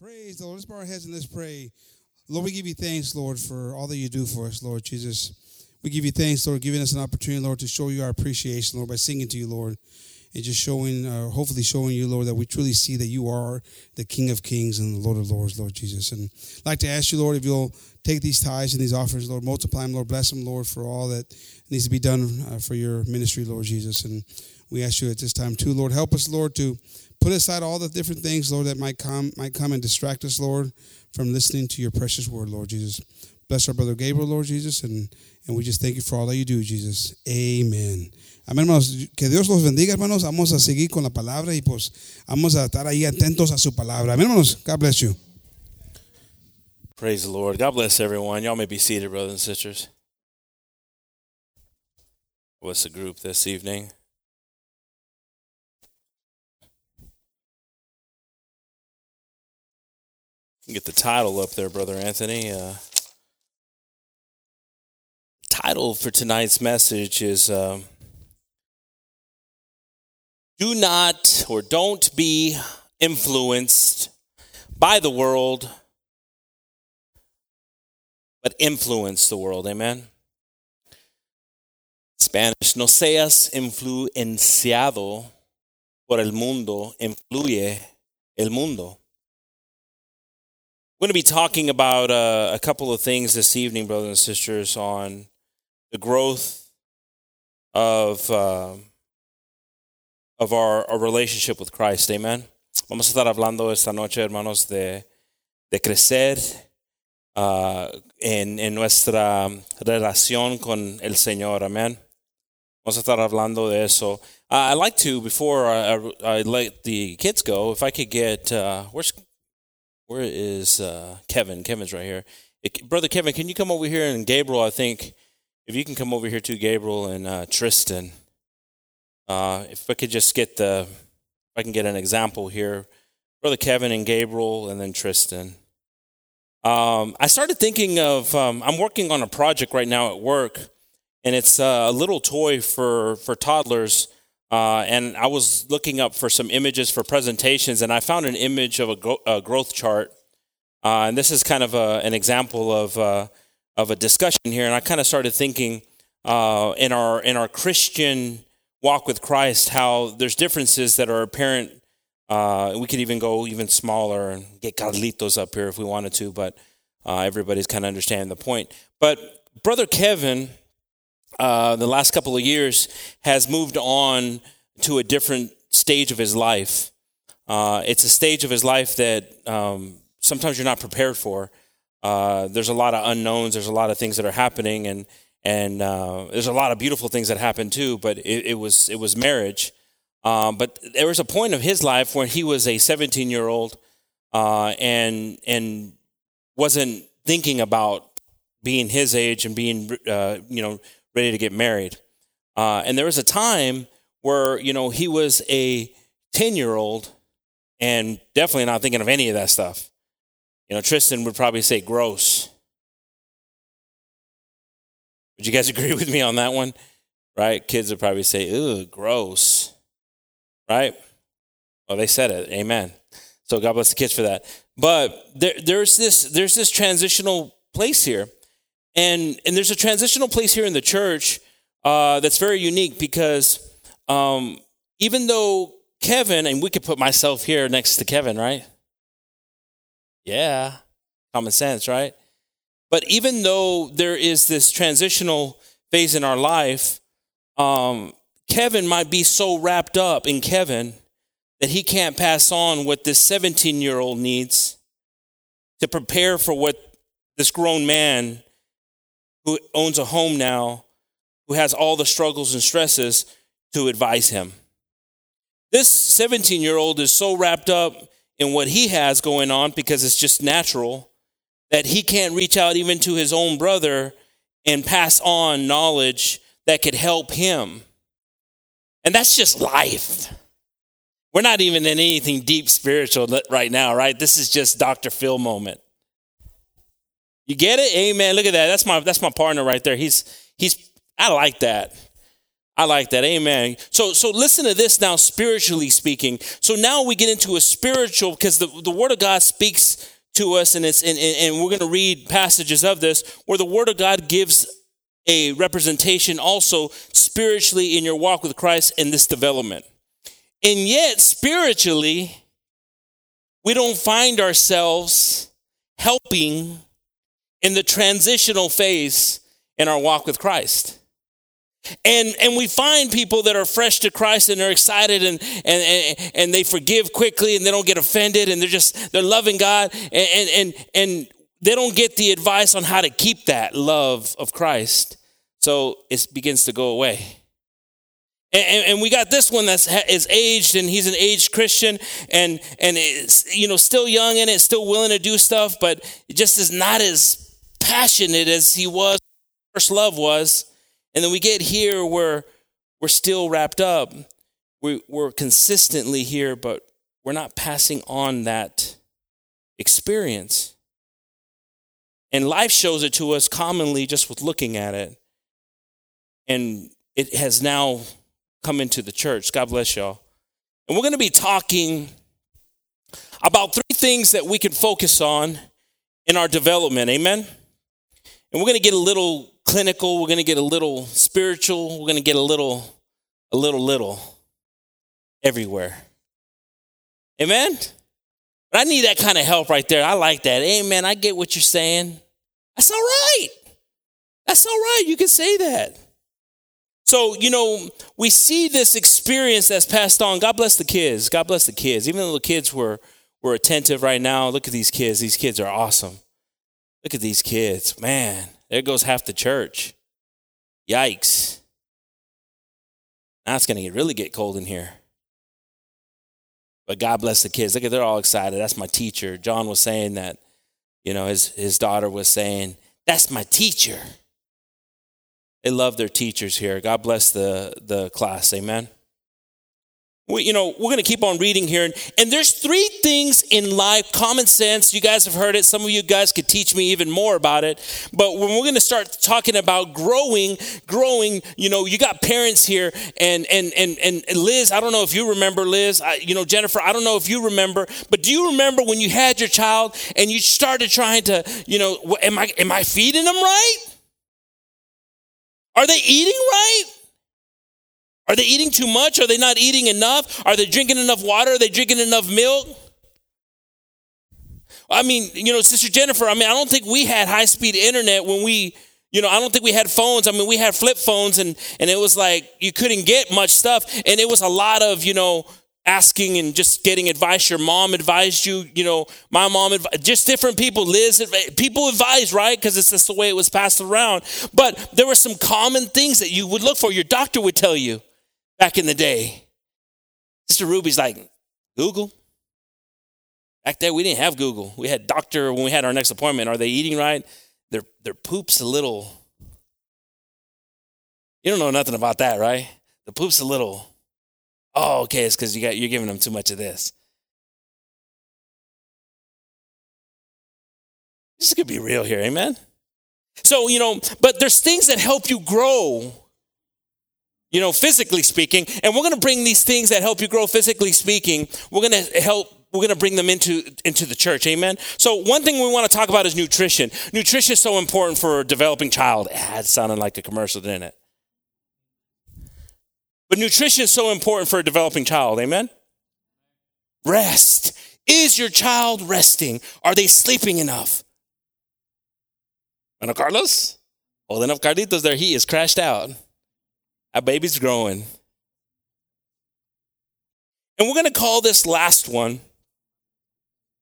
Praise the Lord. Let's bow our heads and let's pray. Lord, we give you thanks, Lord, for all that you do for us, Lord Jesus. We give you thanks, Lord, giving us an opportunity, Lord, to show you our appreciation, Lord, by singing to you, Lord, and just showing, uh, hopefully showing you, Lord, that we truly see that you are the King of Kings and the Lord of Lords, Lord Jesus. And I'd like to ask you, Lord, if you'll take these tithes and these offerings, Lord, multiply them, Lord, bless them, Lord, for all that needs to be done uh, for your ministry, Lord Jesus. And we ask you at this time, too, Lord, help us, Lord, to put aside all the different things, Lord, that might come, might come and distract us, Lord, from listening to your precious word, Lord Jesus. Bless our brother Gabriel, Lord Jesus, and, and we just thank you for all that you do, Jesus. Amen. Amén, hermanos. Que Dios los bendiga, hermanos. Vamos a seguir con la palabra y pues vamos a estar ahí atentos a su palabra. Amén, hermanos. God bless you. Praise the Lord. God bless everyone. Y'all may be seated, brothers and sisters. What's the group this evening? Get the title up there, Brother Anthony. Uh, title for tonight's message is um, Do Not or Don't Be Influenced by the World, but Influence the World. Amen. Spanish, no seas influenciado por el mundo, influye el mundo. Going to be talking about uh, a couple of things this evening, brothers and sisters, on the growth of, uh, of our, our, relationship with Christ. Amen. Vamos a estar hablando esta noche, hermanos, de, de crecer uh, en, en nuestra relación con el Señor. Amen. Vamos a estar hablando de eso. Uh, I'd like to, before I, I, I, let the kids go, if I could get, uh, where's where is uh, Kevin? Kevin's right here. It, Brother Kevin, can you come over here? And Gabriel, I think, if you can come over here too, Gabriel and uh, Tristan. Uh, if I could just get the, if I can get an example here, Brother Kevin and Gabriel, and then Tristan. Um, I started thinking of, um, I'm working on a project right now at work, and it's a little toy for, for toddlers uh, and I was looking up for some images for presentations, and I found an image of a, gro- a growth chart. Uh, and this is kind of a, an example of, uh, of a discussion here. And I kind of started thinking uh, in, our, in our Christian walk with Christ how there's differences that are apparent. Uh, we could even go even smaller and get Carlitos up here if we wanted to, but uh, everybody's kind of understanding the point. But Brother Kevin uh, the last couple of years has moved on to a different stage of his life. Uh, it's a stage of his life that um, sometimes you're not prepared for. Uh, there's a lot of unknowns. There's a lot of things that are happening, and and uh, there's a lot of beautiful things that happen too. But it, it was it was marriage. Um, but there was a point of his life where he was a 17 year old uh, and and wasn't thinking about being his age and being uh, you know ready to get married. Uh, and there was a time where, you know, he was a 10 year old and definitely not thinking of any of that stuff. You know, Tristan would probably say gross. Would you guys agree with me on that one? Right? Kids would probably say, "Ooh, gross." Right? Well, they said it. Amen. So God bless the kids for that. But there, there's this there's this transitional place here and, and there's a transitional place here in the church uh, that's very unique because um, even though Kevin, and we could put myself here next to Kevin, right? Yeah, common sense, right? But even though there is this transitional phase in our life, um, Kevin might be so wrapped up in Kevin that he can't pass on what this 17 year old needs to prepare for what this grown man who owns a home now, who has all the struggles and stresses to advise him. This 17 year old is so wrapped up in what he has going on because it's just natural that he can't reach out even to his own brother and pass on knowledge that could help him. And that's just life. We're not even in anything deep spiritual right now, right? This is just Dr. Phil moment. You get it? Amen. Look at that. That's my that's my partner right there. He's he's I like that. I like that. Amen. So so listen to this now spiritually speaking. So now we get into a spiritual because the, the word of God speaks to us and it's and, and we're going to read passages of this where the word of God gives a representation also spiritually in your walk with Christ in this development. And yet spiritually we don't find ourselves helping in the transitional phase in our walk with Christ. And, and we find people that are fresh to Christ and they're excited and, and, and, and they forgive quickly and they don't get offended and they're just, they're loving God and, and, and they don't get the advice on how to keep that love of Christ. So it begins to go away. And, and, we got this one that's is aged, and he's an aged Christian, and and is you know still young in it, still willing to do stuff, but it just is not as passionate as he was. First love was, and then we get here where we're still wrapped up. We, we're consistently here, but we're not passing on that experience. And life shows it to us commonly just with looking at it. And it has now come into the church. God bless y'all. And we're going to be talking about three things that we can focus on in our development. Amen. And we're going to get a little clinical, we're going to get a little spiritual, we're going to get a little, a little, little everywhere. Amen? But I need that kind of help right there. I like that. Amen. I get what you're saying. That's all right. That's all right. You can say that. So, you know, we see this experience that's passed on. God bless the kids. God bless the kids. Even though the kids were, were attentive right now, look at these kids. These kids are awesome. Look at these kids. Man, there goes half the church. Yikes. Now it's going to really get cold in here. But God bless the kids. Look at they're all excited. That's my teacher. John was saying that, you know, his, his daughter was saying, That's my teacher. They love their teachers here. God bless the, the class. Amen we, you know, we're going to keep on reading here. And, and there's three things in life, common sense. You guys have heard it. Some of you guys could teach me even more about it. But when we're going to start talking about growing, growing, you know, you got parents here and, and, and, and Liz, I don't know if you remember Liz, I, you know, Jennifer, I don't know if you remember, but do you remember when you had your child and you started trying to, you know, am I, am I feeding them right? Are they eating right? Are they eating too much? Are they not eating enough? Are they drinking enough water? Are they drinking enough milk? I mean, you know, Sister Jennifer, I mean, I don't think we had high speed internet when we, you know, I don't think we had phones. I mean, we had flip phones and, and it was like you couldn't get much stuff. And it was a lot of, you know, asking and just getting advice. Your mom advised you, you know, my mom, adv- just different people, Liz, people advise, right? Because it's just the way it was passed around. But there were some common things that you would look for. Your doctor would tell you back in the day. Sister Ruby's like, Google? Back there, we didn't have Google. We had doctor when we had our next appointment. Are they eating right? Their, their poop's a little. You don't know nothing about that, right? The poop's a little. Oh, okay, it's because you got you're giving them too much of this. This could be real here, amen. So you know, but there's things that help you grow you know, physically speaking. And we're going to bring these things that help you grow physically speaking. We're going to help we're going to bring them into into the church amen so one thing we want to talk about is nutrition nutrition is so important for a developing child ah, it sounded like a commercial didn't it but nutrition is so important for a developing child amen rest is your child resting are they sleeping enough Bueno, Carlos, holding up Carlitos there, he is crashed out. Our baby's growing. And we're going to call this last one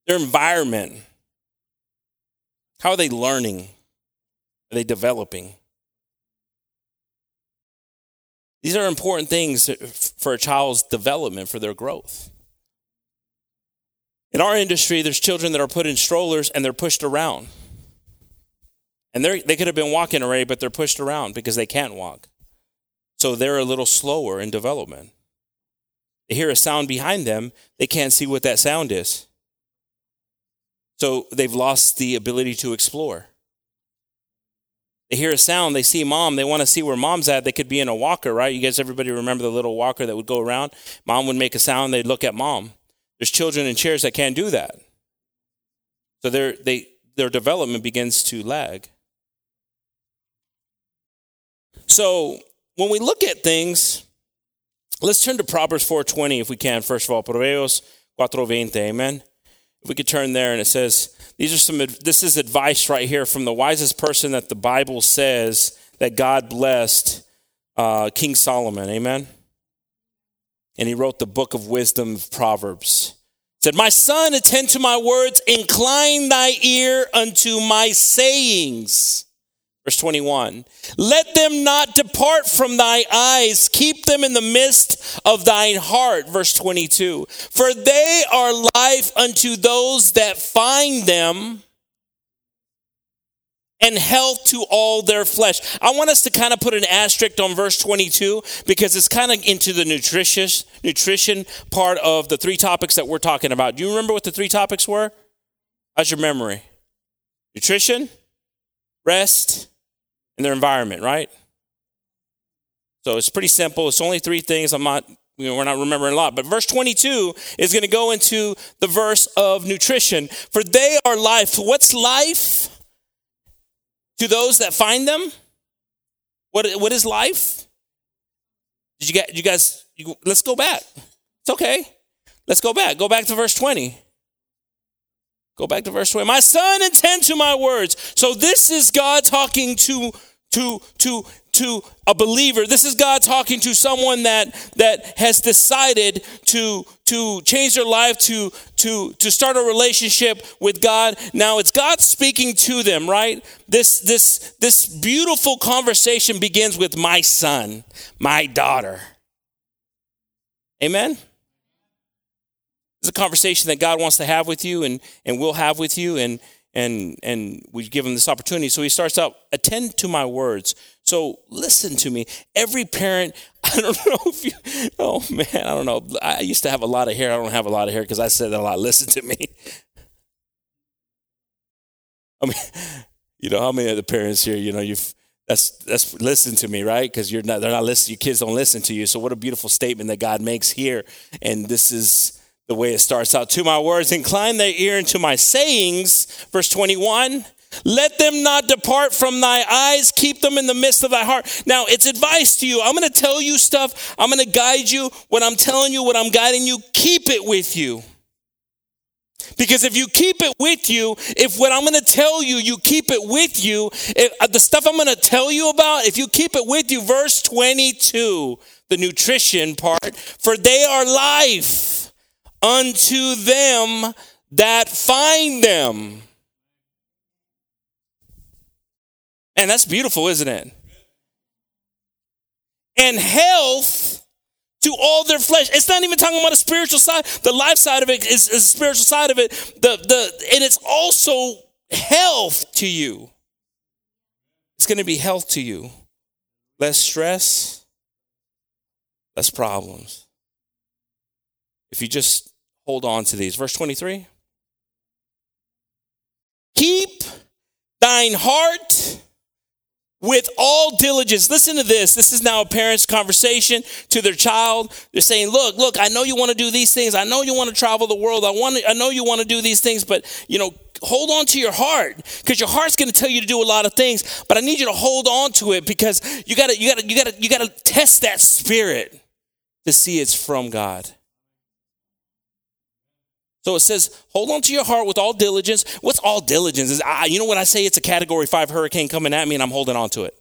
their environment. How are they learning? Are they developing? These are important things for a child's development, for their growth. In our industry, there's children that are put in strollers and they're pushed around. And they could have been walking already, but they're pushed around because they can't walk. So they're a little slower in development. They hear a sound behind them, they can't see what that sound is. So they've lost the ability to explore. They hear a sound, they see mom, they want to see where mom's at. They could be in a walker, right? You guys, everybody remember the little walker that would go around? Mom would make a sound, they'd look at mom. There's children in chairs that can't do that. So their, they, their development begins to lag. So when we look at things, let's turn to Proverbs 4.20 if we can, first of all. Proverbios 4.20, amen? If we could turn there and it says, these are some, this is advice right here from the wisest person that the Bible says that God blessed, uh, King Solomon, amen? And he wrote the book of wisdom of Proverbs. It said, My son, attend to my words, incline thy ear unto my sayings. Verse 21 Let them not depart from thy eyes, keep them in the midst of thine heart. Verse 22 For they are life unto those that find them and health to all their flesh. I want us to kind of put an asterisk on verse 22 because it's kind of into the nutritious nutrition part of the three topics that we're talking about. Do you remember what the three topics were? How's your memory? Nutrition, rest, and their environment, right? So it's pretty simple. It's only three things. I'm not, you know, we're not remembering a lot. But verse 22 is going to go into the verse of nutrition. For they are life. What's life? To those that find them? What, what is life? Did you, get, you guys, you, let's go back. It's okay. Let's go back. Go back to verse 20. Go back to verse 20. My son, attend to my words. So this is God talking to to to to a believer. This is god talking to someone that that has decided to to change their life to to to start a relationship with god. Now it's god speaking to them right? This this this beautiful conversation begins with my son my daughter. Amen it's a conversation that god wants to have with you and and will have with you and and and we give him this opportunity. So he starts out, attend to my words. So listen to me. Every parent, I don't know if you, oh man, I don't know. I used to have a lot of hair. I don't have a lot of hair because I said that a lot. Listen to me. I mean, you know, how many of the parents here, you know, you've, that's, that's listen to me, right? Because you're not, they're not listening. Your kids don't listen to you. So what a beautiful statement that God makes here. And this is, the way it starts out. To my words, incline thy ear unto my sayings. Verse 21. Let them not depart from thy eyes, keep them in the midst of thy heart. Now, it's advice to you. I'm going to tell you stuff. I'm going to guide you. What I'm telling you, what I'm guiding you, keep it with you. Because if you keep it with you, if what I'm going to tell you, you keep it with you, if, uh, the stuff I'm going to tell you about, if you keep it with you, verse 22, the nutrition part, for they are life unto them that find them. And that's beautiful, isn't it? And health to all their flesh. It's not even talking about a spiritual side. The life side of it is, is the spiritual side of it. The, the, and it's also health to you. It's going to be health to you. Less stress, less problems. If you just hold on to these. Verse 23 Keep thine heart with all diligence. Listen to this. This is now a parent's conversation to their child. They're saying, "Look, look, I know you want to do these things. I know you want to travel the world. I want to, I know you want to do these things, but, you know, hold on to your heart because your heart's going to tell you to do a lot of things, but I need you to hold on to it because you got to you got to you got to you got to test that spirit to see it's from God." So it says, hold on to your heart with all diligence. What's all diligence? Is I, you know when I say it's a category five hurricane coming at me and I'm holding on to it?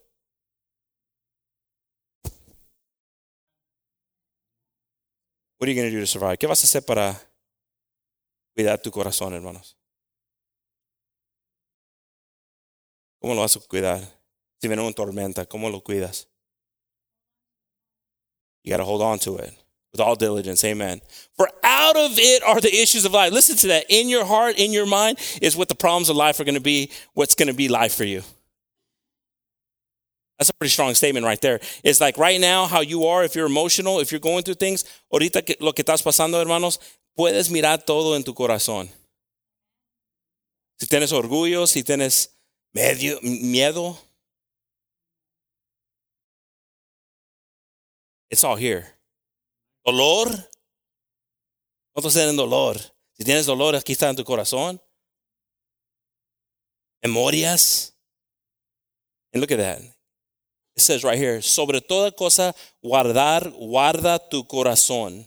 What are you going to do to survive? ¿Qué vas a hacer para cuidar tu corazón, hermanos? ¿Cómo lo vas a cuidar? Si viene una tormenta, ¿cómo lo cuidas? You got to hold on to it with all diligence. Amen. For out of it are the issues of life. Listen to that. In your heart, in your mind is what the problems of life are going to be, what's going to be life for you. That's a pretty strong statement right there. It's like right now, how you are, if you're emotional, if you're going through things, ahorita que, lo que estás pasando, hermanos, puedes mirar todo en tu corazón. Si tienes orgullo, si tienes medio, miedo, it's all here. Dolor. ¿Cuántos tienen dolor? Si tienes dolor, aquí está en tu corazón. Memorias. And look at that. It says right here, sobre toda cosa guardar, guarda tu corazón.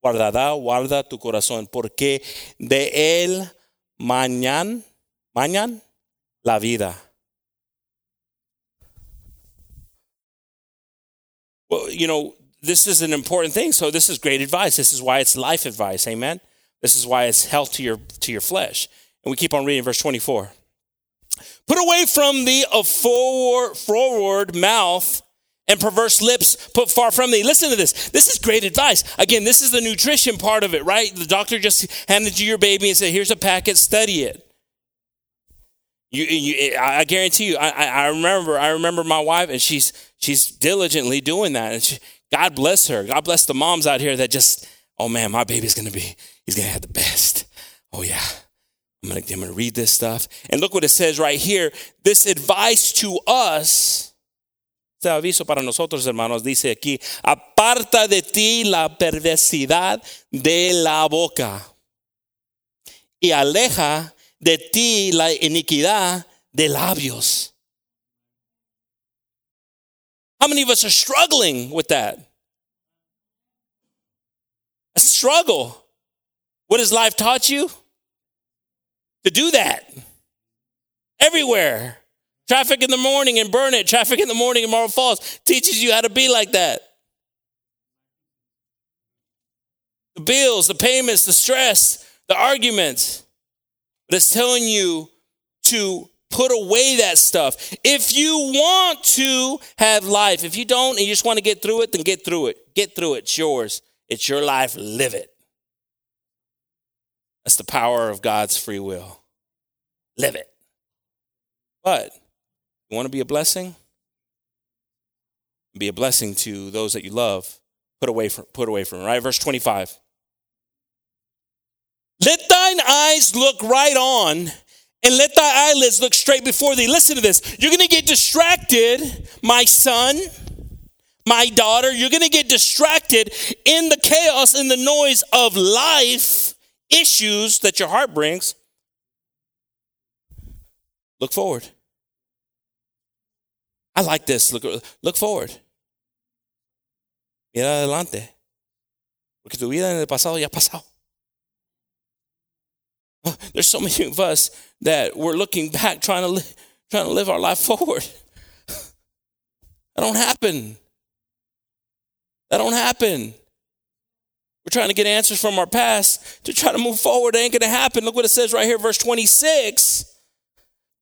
Guardará, guarda tu corazón, porque de él mañana, mañana, la vida. Well, you know, this is an important thing. So this is great advice. This is why it's life advice. Amen. This is why it's health to your to your flesh. And we keep on reading verse 24. Put away from thee a forward, forward mouth and perverse lips put far from thee. Listen to this. This is great advice. Again, this is the nutrition part of it, right? The doctor just handed you your baby and said, here's a packet, study it. You, you, I guarantee you. I, I remember. I remember my wife, and she's she's diligently doing that. And she, God bless her. God bless the moms out here that just, oh man, my baby's gonna be, he's gonna have the best. Oh yeah, I'm gonna, read this stuff. And look what it says right here. This advice to us. Este aviso para nosotros, hermanos, dice aquí: aparta de ti la perversidad de la boca y aleja de ti la iniquidad de labios. How many of us are struggling with that? A struggle. What has life taught you? To do that. Everywhere. Traffic in the morning and Burnet. traffic in the morning in Marble Falls teaches you how to be like that. The bills, the payments, the stress, the arguments. But it's telling you to put away that stuff. If you want to have life, if you don't and you just want to get through it, then get through it. Get through it. It's yours. It's your life. Live it. That's the power of God's free will. Live it. But you want to be a blessing? Be a blessing to those that you love. Put away from put away from right? Verse 25. Let thine eyes look right on and let thy eyelids look straight before thee. Listen to this. You're going to get distracted, my son, my daughter. You're going to get distracted in the chaos, in the noise of life issues that your heart brings. Look forward. I like this. Look, look forward. Mira adelante. Porque tu vida en el pasado ya pasado. There's so many of us that we're looking back trying to li- trying to live our life forward. That don't happen. That don't happen. We're trying to get answers from our past to try to move forward. It ain't gonna happen. Look what it says right here, verse 26.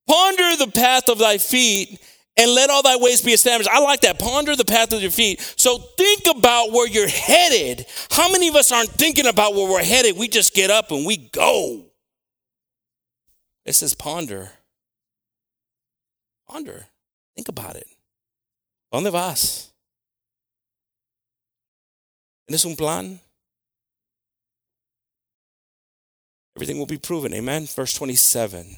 Ponder the path of thy feet and let all thy ways be established. I like that. Ponder the path of your feet. So think about where you're headed. How many of us aren't thinking about where we're headed? We just get up and we go. It says ponder. Ponder. Think about it. ¿Dónde vas? ¿Tienes un plan? Everything will be proven. Amen. Verse 27.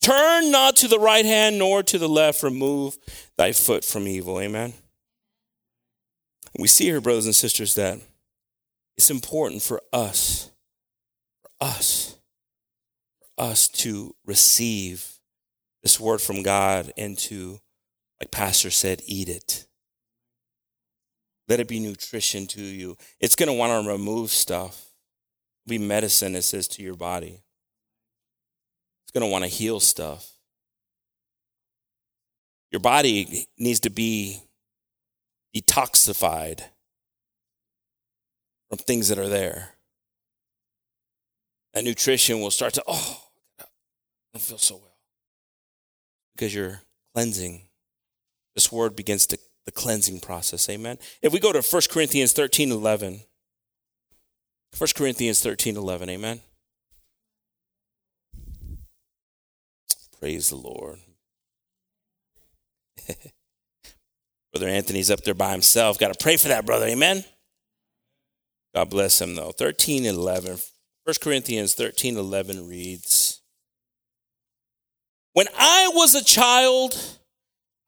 Turn not to the right hand nor to the left. Remove thy foot from evil. Amen. We see here, brothers and sisters, that it's important for us, for us, us to receive this word from God and to, like Pastor said, eat it. Let it be nutrition to you. It's going to want to remove stuff. Be medicine, it says, to your body. It's going to want to heal stuff. Your body needs to be detoxified from things that are there. And nutrition will start to, oh, don't feel so well. Because you're cleansing. This word begins to the cleansing process. Amen. If we go to 1 Corinthians 13 11. 1 Corinthians 13 11. Amen. Praise the Lord. brother Anthony's up there by himself. Got to pray for that brother. Amen. God bless him though. 13 11. 1 Corinthians 13 11 reads when I was a child,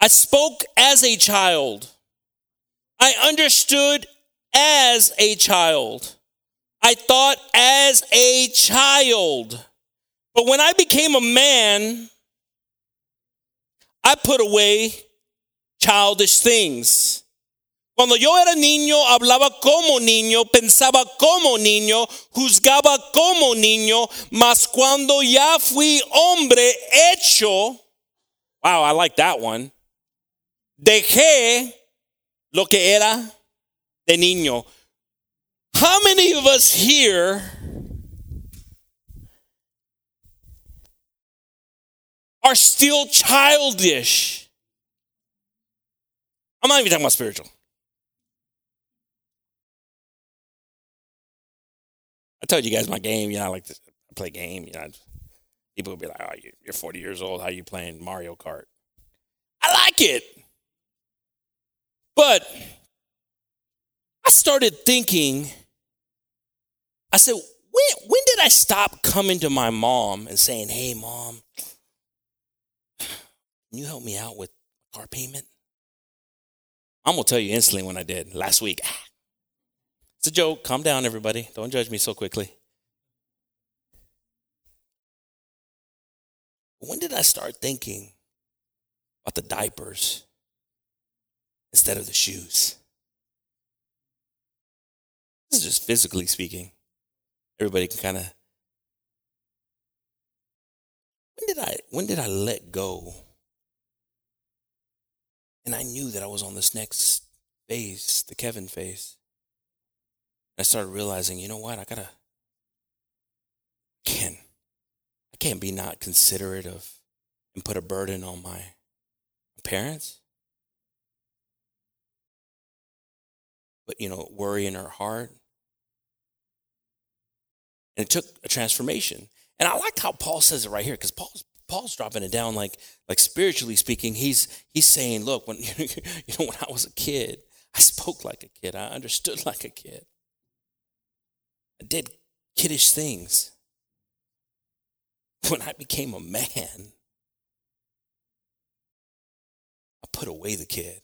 I spoke as a child. I understood as a child. I thought as a child. But when I became a man, I put away childish things. Cuando yo era niño, hablaba como niño, pensaba como niño, juzgaba como niño, mas cuando ya fui hombre hecho, wow, I like that one, dejé lo que era de niño. How many of us here are still childish? I'm not even talking about spiritual. Told you guys my game. You know, I like to play game. You know, people will be like, "Oh, you're 40 years old. How you playing Mario Kart?" I like it, but I started thinking. I said, "When when did I stop coming to my mom and saying, "Hey, mom, can you help me out with car payment?" I'm gonna tell you instantly when I did last week. It's a joke. Calm down, everybody. Don't judge me so quickly. When did I start thinking about the diapers instead of the shoes? This is just physically speaking. Everybody can kind of. When did I when did I let go? And I knew that I was on this next phase, the Kevin phase. I started realizing, you know what? I gotta can I can't be not considerate of and put a burden on my parents. But you know, worry in her heart. And it took a transformation. And I like how Paul says it right here, because Paul's Paul's dropping it down like like spiritually speaking, he's he's saying, look, when you know, when I was a kid, I spoke like a kid. I understood like a kid did kiddish things. When I became a man, I put away the kid.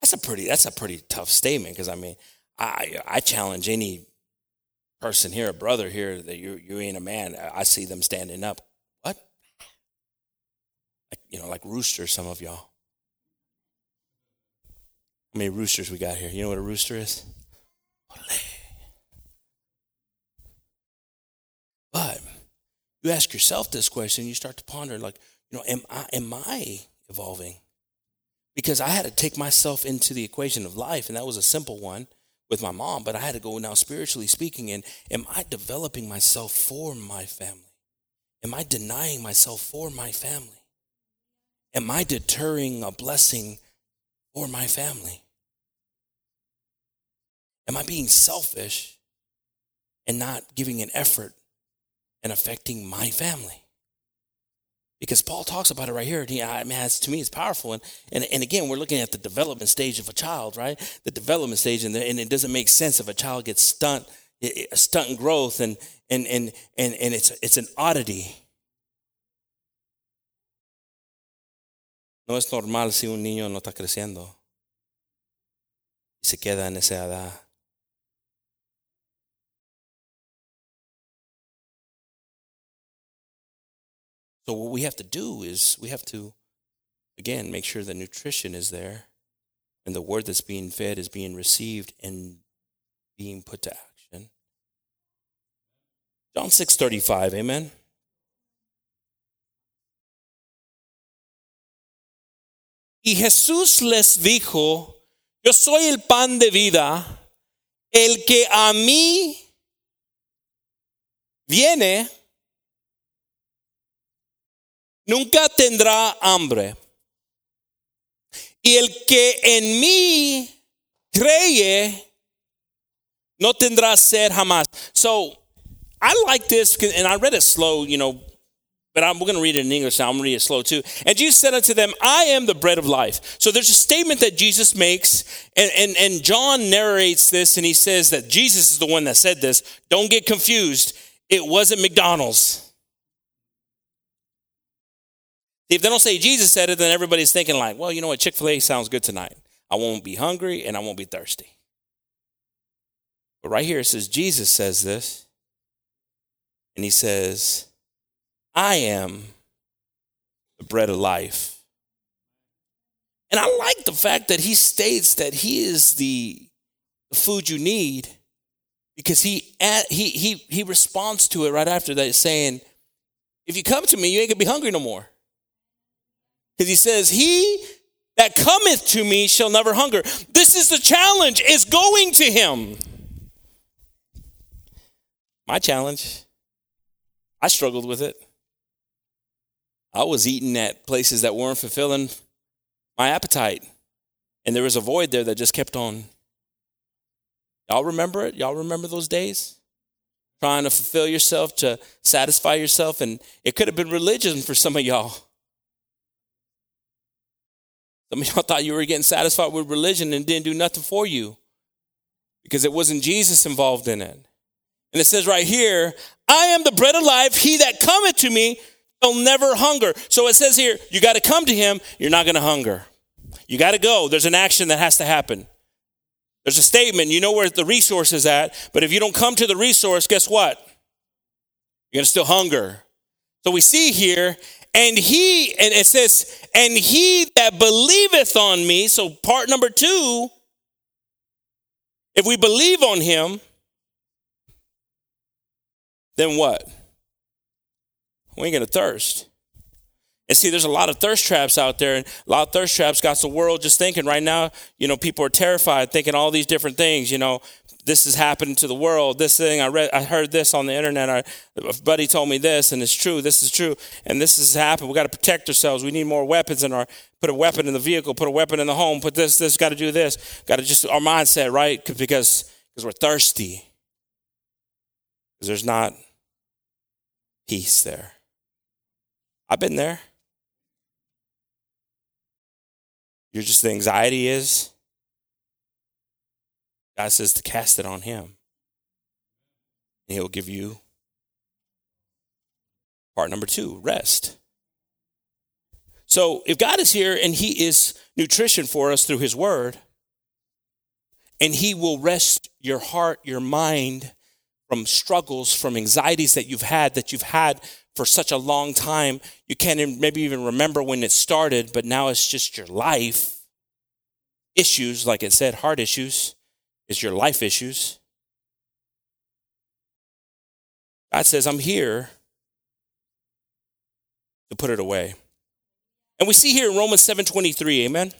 That's a pretty that's a pretty tough statement because I mean I I challenge any person here, a brother here, that you you ain't a man. I see them standing up. What? Like, you know, like roosters, some of y'all. How many roosters we got here? You know what a rooster is? But you ask yourself this question, you start to ponder, like, you know, am I am I evolving? Because I had to take myself into the equation of life, and that was a simple one with my mom, but I had to go now spiritually speaking, and am I developing myself for my family? Am I denying myself for my family? Am I deterring a blessing or my family? Am I being selfish and not giving an effort and affecting my family? Because Paul talks about it right here. And I mean, to me, it's powerful. And, and, and again, we're looking at the development stage of a child, right? The development stage, and, the, and it doesn't make sense if a child gets stunt, a stunt growth, and, and, and, and, and it's, it's an oddity. No es normal si un niño no está creciendo y se queda en esa edad. So, what we have to do is we have to, again, make sure that nutrition is there and the word that's being fed is being received and being put to action. John 6:35, amen. Y Jesús les dijo, yo soy el pan de vida, el que a mí viene nunca tendrá hambre. Y el que en mí cree no tendrá sed jamás. So I like this, and I read it slow, you know, but I'm, we're going to read it in English now. I'm going to read it slow too. And Jesus said unto them, I am the bread of life. So there's a statement that Jesus makes, and, and, and John narrates this, and he says that Jesus is the one that said this. Don't get confused. It wasn't McDonald's. If they don't say Jesus said it, then everybody's thinking like, well, you know what, Chick-fil-A sounds good tonight. I won't be hungry and I won't be thirsty. But right here it says Jesus says this. And he says, I am the bread of life. And I like the fact that he states that he is the food you need because he he he he responds to it right after that saying, if you come to me, you ain't gonna be hungry no more. Because he says, He that cometh to me shall never hunger. This is the challenge, is going to him. My challenge. I struggled with it. I was eating at places that weren't fulfilling my appetite. And there was a void there that just kept on. Y'all remember it? Y'all remember those days? Trying to fulfill yourself, to satisfy yourself. And it could have been religion for some of y'all. Some of y'all thought you were getting satisfied with religion and didn't do nothing for you because it wasn't Jesus involved in it. And it says right here, I am the bread of life. He that cometh to me shall never hunger. So it says here, you got to come to him. You're not going to hunger. You got to go. There's an action that has to happen. There's a statement. You know where the resource is at. But if you don't come to the resource, guess what? You're going to still hunger. So we see here, and he, and it says, and he that believeth on me. So part number two, if we believe on him, then what? We ain't gonna thirst. And see, there's a lot of thirst traps out there, and a lot of thirst traps got the world just thinking right now, you know, people are terrified, thinking all these different things, you know, this is happening to the world. This thing I read, I heard this on the internet. I, a buddy told me this, and it's true. This is true, and this has happened. We got to protect ourselves. We need more weapons in our. Put a weapon in the vehicle. Put a weapon in the home. Put this. This. Got to do this. Got to just our mindset right because because we're thirsty. Because there's not peace there. I've been there. You're just the anxiety is. God says to cast it on Him. And He'll give you part number two rest. So if God is here and He is nutrition for us through His Word, and He will rest your heart, your mind from struggles, from anxieties that you've had, that you've had for such a long time. You can't maybe even remember when it started, but now it's just your life. Issues, like it said, heart issues is your life issues. God says, I'm here to put it away. And we see here in Romans 7:23, amen.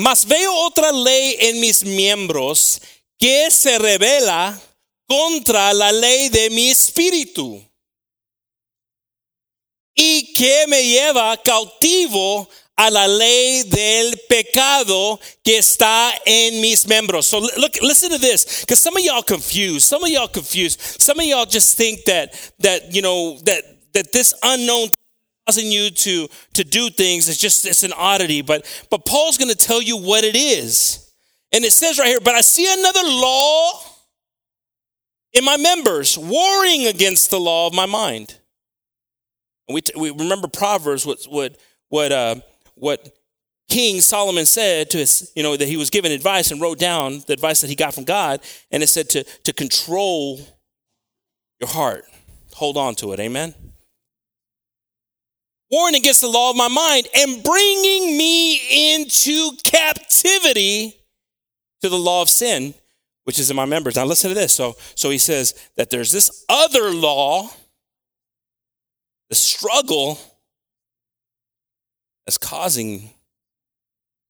Mas veo otra ley en mis miembros que se revela contra la ley de mi espíritu y que me lleva cautivo a la ley del pecado que está en mis miembros. So look, listen to this, because some of y'all confused. Some of y'all confused. Some of y'all just think that that you know that that this unknown causing you to to do things It's just it's an oddity. But but Paul's going to tell you what it is, and it says right here. But I see another law in my members, warring against the law of my mind we, t- we remember Proverbs, what, what, what, uh, what King Solomon said to his, you know, that he was given advice and wrote down the advice that he got from God. And it said to, to control your heart, hold on to it. Amen. Warring against the law of my mind and bringing me into captivity to the law of sin, which is in my members. Now listen to this. So, so he says that there's this other law the struggle that's causing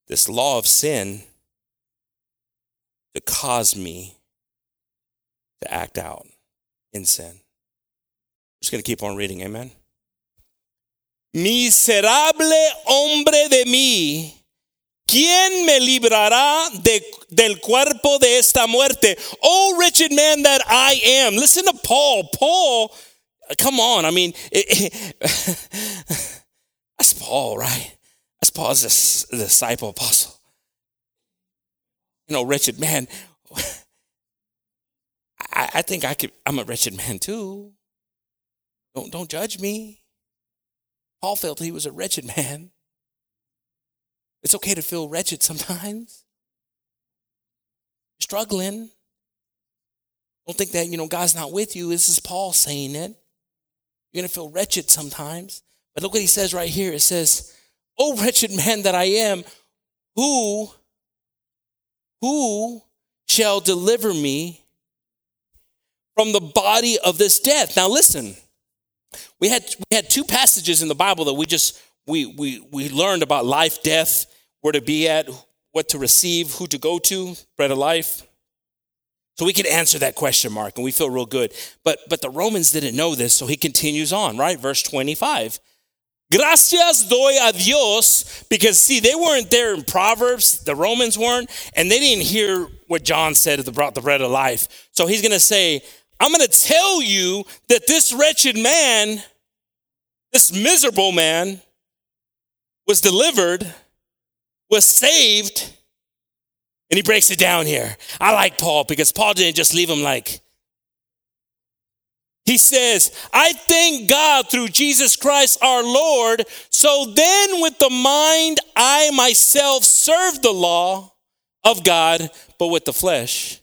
this law of sin to cause me to act out in sin. I'm just going to keep on reading, amen. Miserable hombre de mí, ¿quién me librará de, del cuerpo de esta muerte? Oh, wretched man that I am. Listen to Paul. Paul Come on. I mean, it, it, that's Paul, right? That's Paul's disciple apostle. You know, wretched man. I, I think I could, I'm a wretched man too. Don't, don't judge me. Paul felt he was a wretched man. It's okay to feel wretched sometimes. Struggling. Don't think that, you know, God's not with you. This is Paul saying it. You're going to feel wretched sometimes. But look what he says right here. It says, Oh, wretched man that I am, who, who shall deliver me from the body of this death? Now listen, we had, we had two passages in the Bible that we just, we, we, we learned about life, death, where to be at, what to receive, who to go to, bread of life. So we could answer that question mark and we feel real good. But but the Romans didn't know this, so he continues on, right? Verse 25. Gracias doy a Dios, because see, they weren't there in Proverbs, the Romans weren't, and they didn't hear what John said about the bread of life. So he's gonna say, I'm gonna tell you that this wretched man, this miserable man, was delivered, was saved, and he breaks it down here. I like Paul because Paul didn't just leave him like, he says, I thank God through Jesus Christ our Lord. So then, with the mind, I myself serve the law of God, but with the flesh,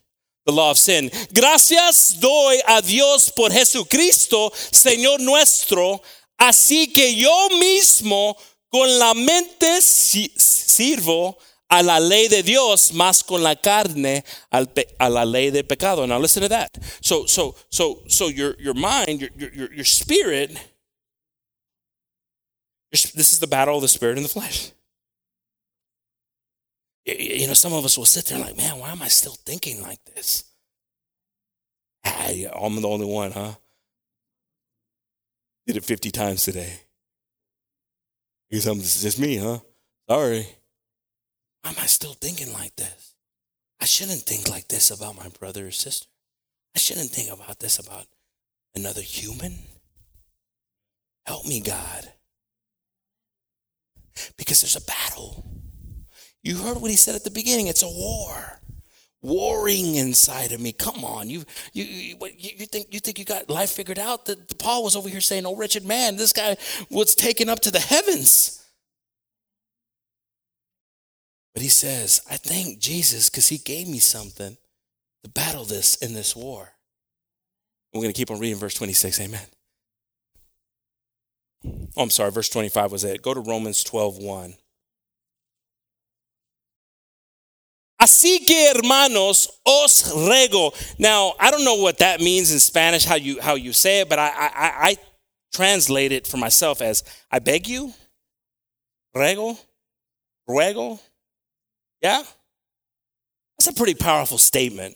the law of sin. Gracias doy a Dios por Jesucristo, Señor nuestro. Así que yo mismo con la mente sirvo a la ley de Dios más con la carne a la ley de pecado. Now listen to that. So so so so your your mind, your your your spirit. This is the battle of the spirit and the flesh. You know, some of us will sit there like, man, why am I still thinking like this? I'm the only one, huh? Did it 50 times today. because it's just me, huh? Sorry. Why am I still thinking like this? I shouldn't think like this about my brother or sister. I shouldn't think about this about another human. Help me, God. Because there's a battle. You heard what he said at the beginning. It's a war. Warring inside of me. Come on, you you you, you think you think you got life figured out? That Paul was over here saying, "Oh, wretched man, this guy was taken up to the heavens." But he says, I thank Jesus because he gave me something to battle this in this war. We're going to keep on reading verse 26. Amen. Oh, I'm sorry. Verse 25 was it. Go to Romans 12 1. Así que hermanos, os rego. Now, I don't know what that means in Spanish, how you how you say it, but I I, I translate it for myself as I beg you, rego, ruego. Yeah? That's a pretty powerful statement.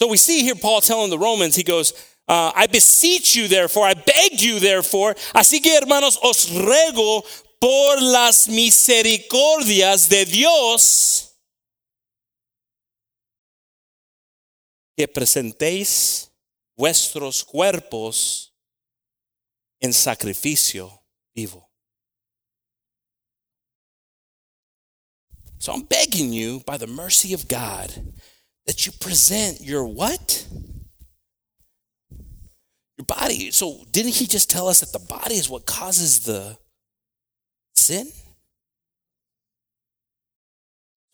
So we see here Paul telling the Romans, he goes, uh, I beseech you, therefore, I beg you, therefore, así que hermanos, os ruego por las misericordias de Dios que presentéis vuestros cuerpos en sacrificio vivo. So I'm begging you, by the mercy of God, that you present your what? Your body. So didn't he just tell us that the body is what causes the sin?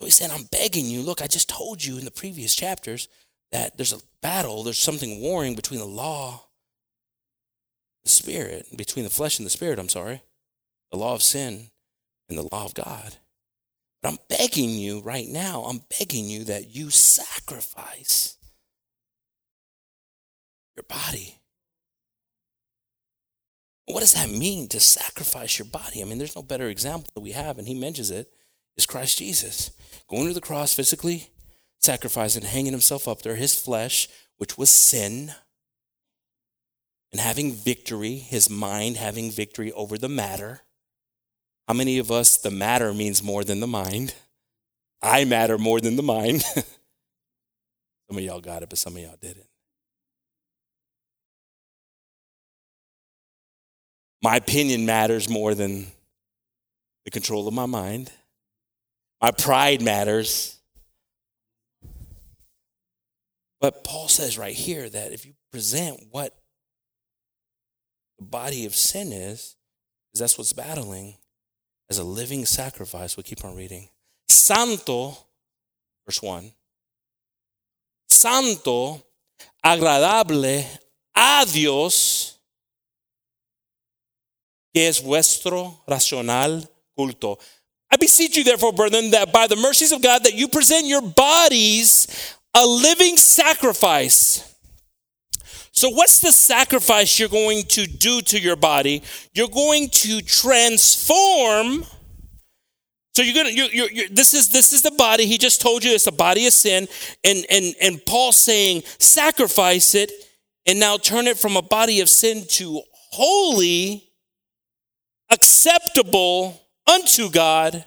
So he said, I'm begging you. Look, I just told you in the previous chapters that there's a battle, there's something warring between the law, the spirit, between the flesh and the spirit, I'm sorry, the law of sin and the law of God. But I'm begging you right now, I'm begging you that you sacrifice your body. What does that mean to sacrifice your body? I mean, there's no better example that we have, and he mentions it, is Christ Jesus. Going to the cross physically, sacrificing, hanging himself up there, his flesh, which was sin, and having victory, his mind having victory over the matter how many of us, the matter means more than the mind? I matter more than the mind. some of y'all got it, but some of y'all didn't. My opinion matters more than the control of my mind. My pride matters. But Paul says right here that if you present what the body of sin is, because that's what's battling, as a living sacrifice, we keep on reading. Santo, verse 1. Santo, agradable a Dios, que es vuestro racional culto. I beseech you, therefore, brethren, that by the mercies of God, that you present your bodies a living sacrifice. So, what's the sacrifice you're going to do to your body? You're going to transform. So you're gonna. You're, you're, you're, this is this is the body. He just told you it's a body of sin, and and and Paul saying sacrifice it, and now turn it from a body of sin to holy, acceptable unto God,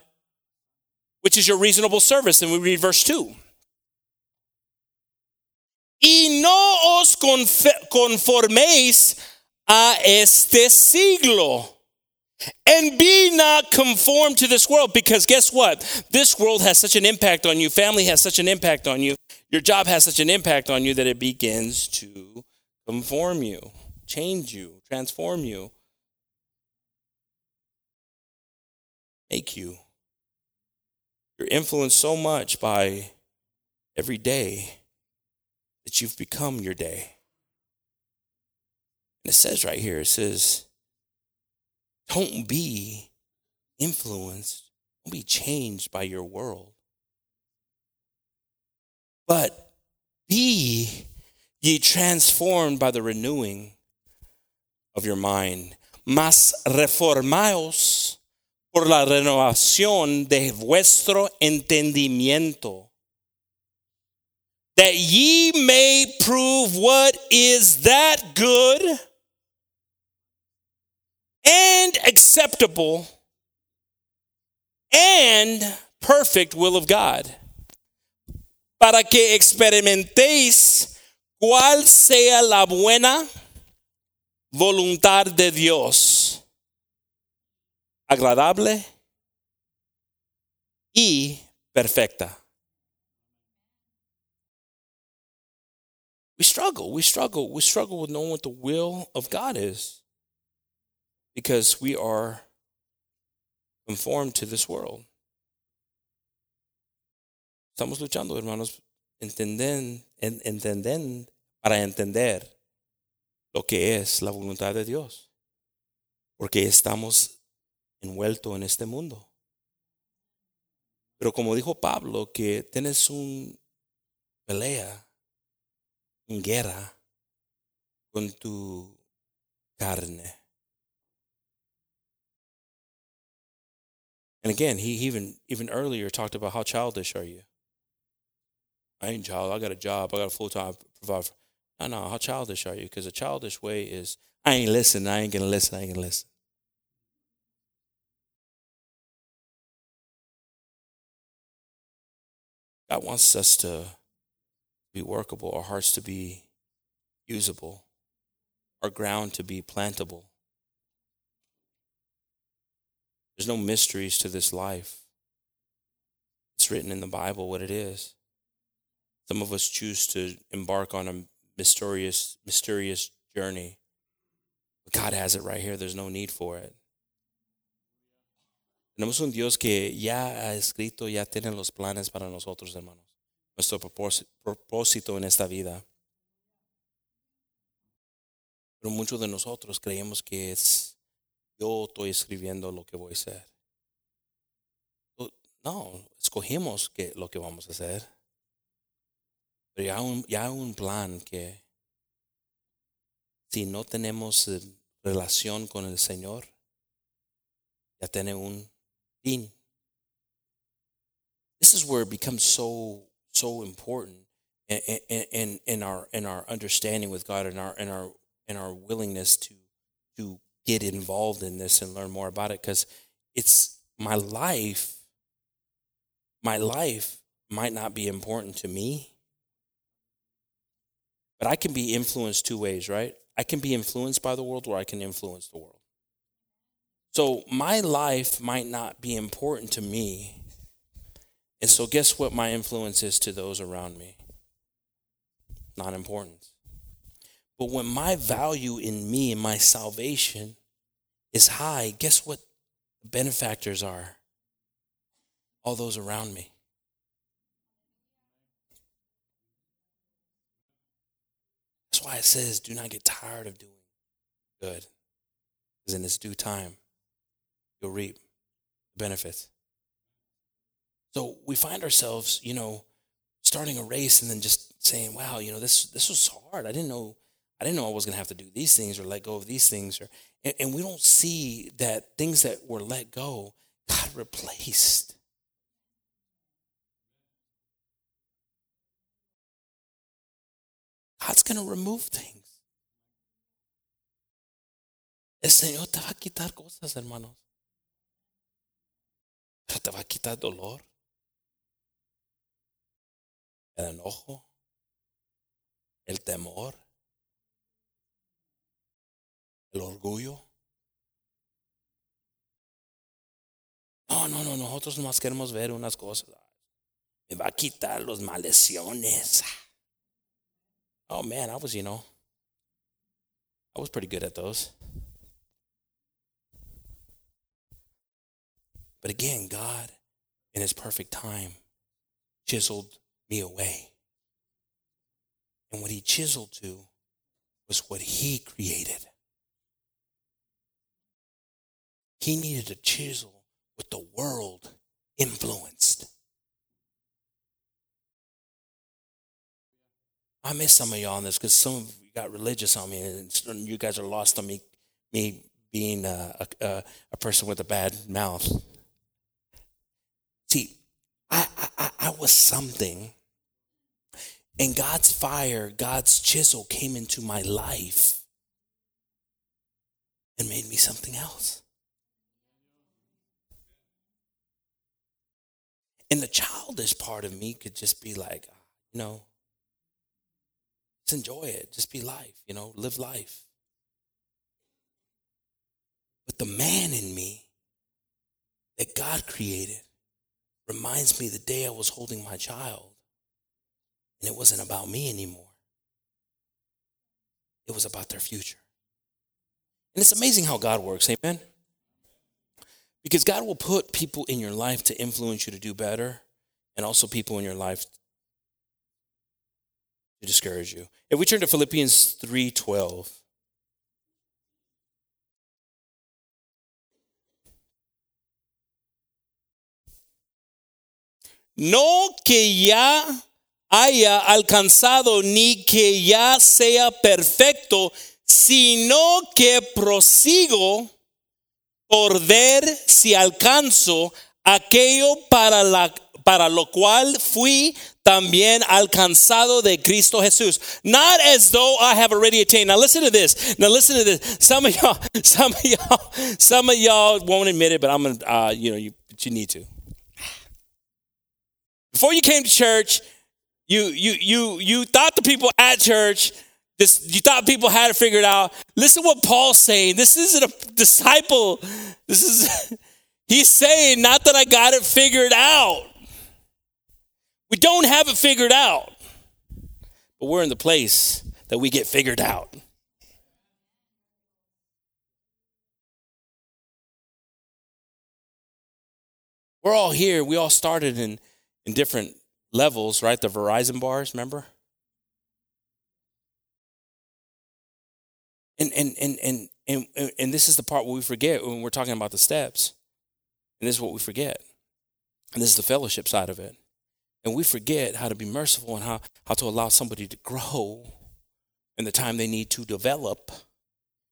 which is your reasonable service. And we read verse 2. Y no os conforméis a este siglo. And be not conformed to this world because guess what? This world has such an impact on you. Family has such an impact on you. Your job has such an impact on you that it begins to conform you, change you, transform you. make you. You're influenced so much by every day that you've become your day. And it says right here, it says, don't be influenced, don't be changed by your world, but be ye transformed by the renewing of your mind. Mas reformaos por la renovación de vuestro entendimiento, that ye may prove what is that good and acceptable and perfect will of God, para que experimentéis cuál sea la buena voluntad de Dios agradable y perfecta. We struggle, we struggle, we struggle with knowing what the will of God is because we are conformed to this world. Estamos luchando, hermanos, entenden, entenden para entender lo que es la voluntad de Dios. Porque estamos envuelto en este mundo. Pero como dijo Pablo, que tienes un pelea, una guerra con tu carne. And again, he even even earlier talked about how childish are you? I ain't child. I got a job. I got a full time provide. No, no. How childish are you? Because a childish way is I ain't listen. I ain't gonna listen. I ain't gonna listen. God wants us to be workable, our hearts to be usable, our ground to be plantable. There's no mysteries to this life. It's written in the Bible what it is. Some of us choose to embark on a mysterious, mysterious journey. But God has it right here. There's no need for it. Tenemos un Dios que ya ha escrito, ya tiene los planes para nosotros, hermanos. Nuestro propósito en esta vida. Pero muchos de nosotros creemos que es yo estoy escribiendo lo que voy a hacer. No, escogimos que, lo que vamos a hacer. Pero ya un, ya un plan que si no tenemos eh, relación con el Señor, ya tiene un fin. This is where it becomes so so important in, in, in our in our understanding with God and our in our in our willingness to to get involved in this and learn more about it because it's my life my life might not be important to me but I can be influenced two ways, right? I can be influenced by the world or I can influence the world. So my life might not be important to me. And so, guess what my influence is to those around me? Not importance. But when my value in me and my salvation is high, guess what the benefactors are? All those around me. That's why it says, do not get tired of doing good. Because in its due time, you'll reap benefits. So we find ourselves, you know, starting a race and then just saying, wow, you know, this this was hard. I didn't know I didn't know I was gonna have to do these things or let go of these things or and, and we don't see that things that were let go, God replaced. God's gonna remove things. El Señor te va a quitar cosas, hermanos. Pero te va a quitar dolor, el enojo, el temor, el orgullo. No, no, no, nosotros nomás queremos ver unas cosas. Me va a quitar los maldiciones. Oh man, I was, you know, I was pretty good at those. But again, God, in His perfect time, chiseled me away. And what He chiseled to was what He created. He needed to chisel what the world influenced. I miss some of y'all on this because some of you got religious on me, and you guys are lost on me, me being a, a, a person with a bad mouth. See, I, I, I was something. And God's fire, God's chisel came into my life and made me something else. And the childish part of me could just be like, uh, you know, just enjoy it. Just be life, you know, live life. But the man in me that God created reminds me the day I was holding my child and it wasn't about me anymore. It was about their future. And it's amazing how God works, amen? Because God will put people in your life to influence you to do better and also people in your life to discourage you. If we turn to Philippians 3:12, No que ya haya alcanzado ni que ya sea perfecto, sino que prosigo por ver si alcanzo aquello para, la, para lo cual fui también alcanzado de Cristo Jesús. Not as though I have already attained. Now listen to this. Now listen to this. Some of y'all, some of y'all, some of y'all won't admit it, but I'm gonna, uh, you know, you, you need to. Before you came to church, you you you you thought the people at church this, you thought people had it figured out. Listen what Paul's saying. This isn't a disciple. This is he's saying not that I got it figured out. We don't have it figured out. But we're in the place that we get figured out. We're all here. We all started in in different levels, right? The Verizon bars, remember? And and and and and and this is the part where we forget when we're talking about the steps. And this is what we forget. And this is the fellowship side of it. And we forget how to be merciful and how, how to allow somebody to grow in the time they need to develop.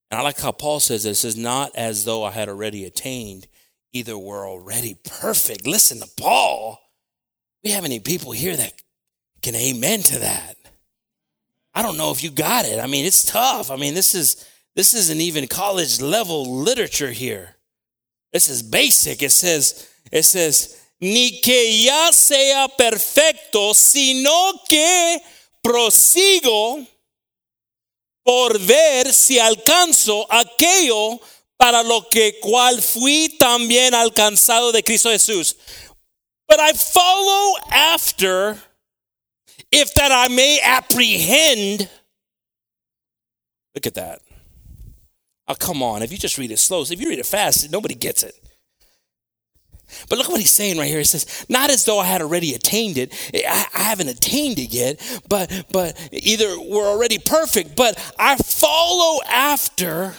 And I like how Paul says this is not as though I had already attained, either we're already perfect. Listen to Paul. We have any people here that can amen to that. I don't know if you got it. I mean, it's tough. I mean, this is this isn't even college level literature here. This is basic. It says it says ni que ya sea perfecto, sino que prosigo por ver si alcanzo aquello para lo que cual fui también alcanzado de Cristo Jesús. But I follow after if that I may apprehend. Look at that. Oh, come on. If you just read it slow, if you read it fast, nobody gets it. But look what he's saying right here. He says, not as though I had already attained it. I, I, haven't attained it yet, but but either we're already perfect, but I follow after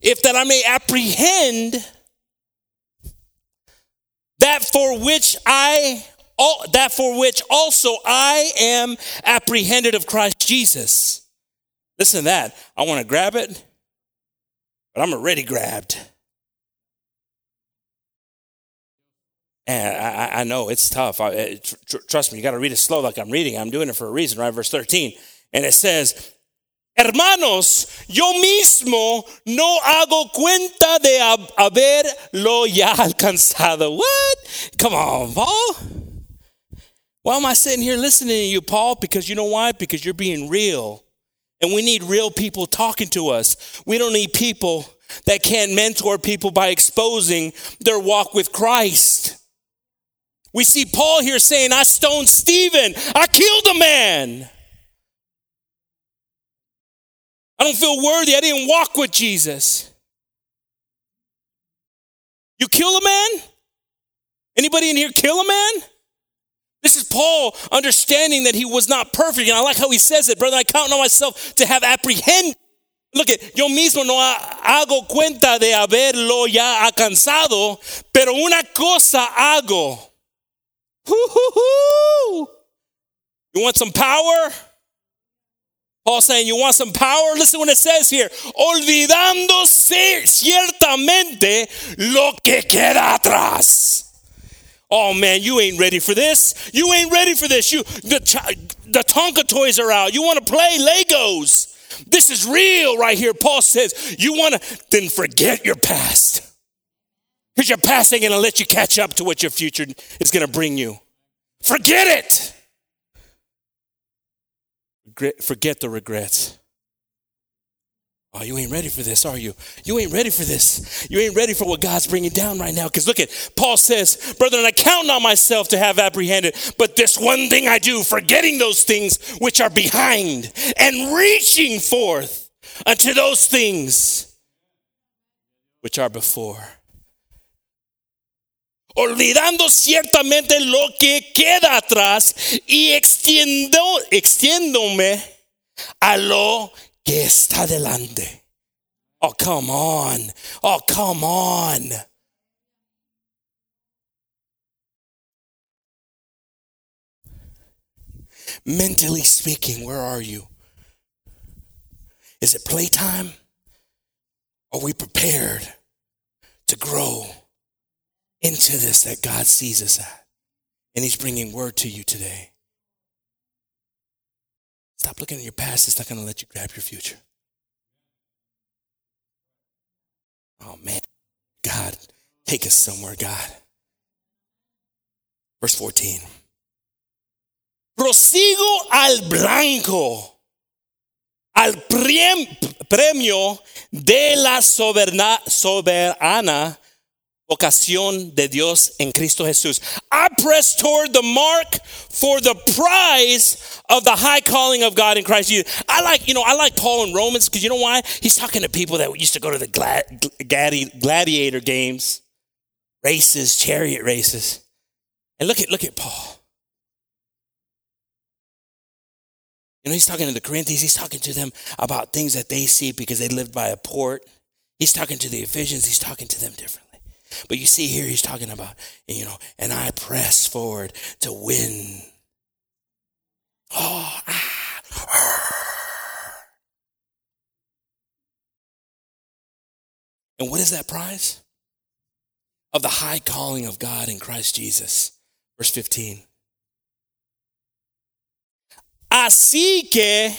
if that I may apprehend that for which I all, that for which also I am apprehended of Christ Jesus. Listen to that. I want to grab it, but I'm already grabbed. And I, I know it's tough. I, tr- trust me, you got to read it slow like I'm reading. I'm doing it for a reason, right? Verse 13. And it says, Hermanos, yo mismo no hago cuenta de haberlo ya alcanzado. What? Come on, Paul. Why am I sitting here listening to you, Paul? Because you know why? Because you're being real. And we need real people talking to us. We don't need people that can't mentor people by exposing their walk with Christ. We see Paul here saying, I stoned Stephen, I killed a man. I don't feel worthy. I didn't walk with Jesus. You kill a man? Anybody in here kill a man? This is Paul understanding that he was not perfect. And I like how he says it, brother. I count on myself to have apprehend. Look at, yo mismo no hago cuenta de haberlo ya alcanzado, pero una cosa hago. You want some power? Paul saying, You want some power? Listen what it says here. Olvidándose ciertamente lo que queda atrás. Oh man, you ain't ready for this. You ain't ready for this. You the the Tonka toys are out. You want to play Legos. This is real right here. Paul says, you want to then forget your past. Because your past ain't going to let you catch up to what your future is going to bring you. Forget it. Forget the regrets. Oh, you ain't ready for this, are you? You ain't ready for this. You ain't ready for what God's bringing down right now. Because look at, Paul says, Brethren, I count on myself to have apprehended, but this one thing I do, forgetting those things which are behind and reaching forth unto those things which are before. Olvidando ciertamente lo que queda atrás y extiendo, extiéndome a lo que está delante. Oh, come on. Oh, come on. Mentally speaking, where are you? Is it playtime? Are we prepared to grow into this that God sees us at? And He's bringing word to you today. Stop looking at your past. It's not going to let you grab your future. Oh, man. God, take us somewhere, God. Verse 14. Prosigo al blanco, al premio de la soberana, soberana vocación de Dios en Cristo Jesús. I press toward the mark for the prize of the high calling of God in Christ Jesus. I like, you know, I like Paul in Romans because you know why? He's talking to people that used to go to the gladi- gladiator games, races, chariot races. And look at look at Paul. You know, he's talking to the Corinthians, he's talking to them about things that they see because they lived by a port. He's talking to the Ephesians, he's talking to them differently. But you see here, he's talking about, you know, and I press forward to win. Oh, ah. And what is that prize? Of the high calling of God in Christ Jesus. Verse 15. Así que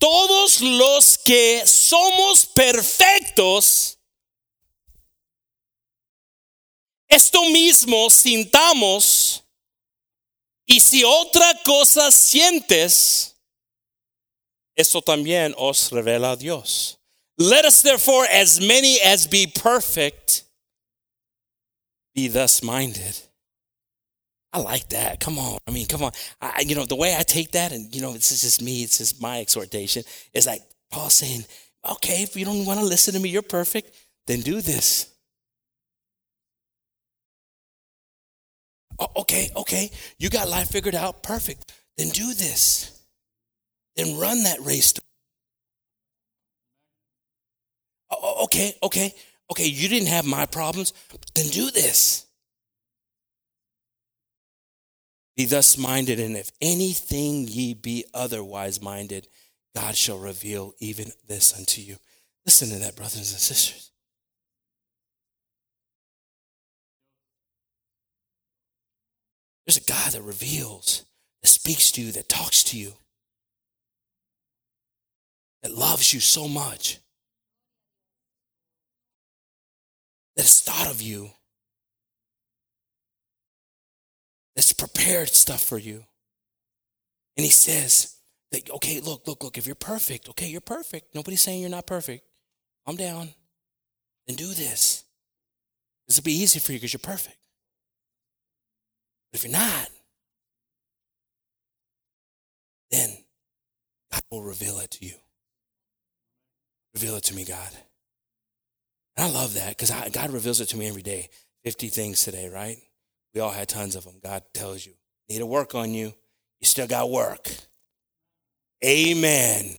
todos los que somos perfectos, esto mismo sintamos y si otra cosa sientes, esto también os revela Dios. Let us therefore, as many as be perfect, be thus minded. I like that. Come on. I mean, come on. I, you know, the way I take that, and, you know, this is just me, it's just my exhortation, is like Paul saying, okay, if you don't want to listen to me, you're perfect, then do this. Oh, okay, okay, you got life figured out, perfect. Then do this. Then run that race. Oh, oh, okay, okay, okay, you didn't have my problems, then do this. Be thus minded, and if anything ye be otherwise minded, God shall reveal even this unto you. Listen to that, brothers and sisters. There's a God that reveals, that speaks to you, that talks to you, that loves you so much, that has thought of you, that's prepared stuff for you. And he says that, okay, look, look, look, if you're perfect, okay, you're perfect. Nobody's saying you're not perfect. I'm down. Then do this. This will be easy for you because you're perfect. But if you're not, then God will reveal it to you. Reveal it to me, God. And I love that because God reveals it to me every day. 50 things today, right? We all had tons of them. God tells you, need to work on you. You still got work. Amen.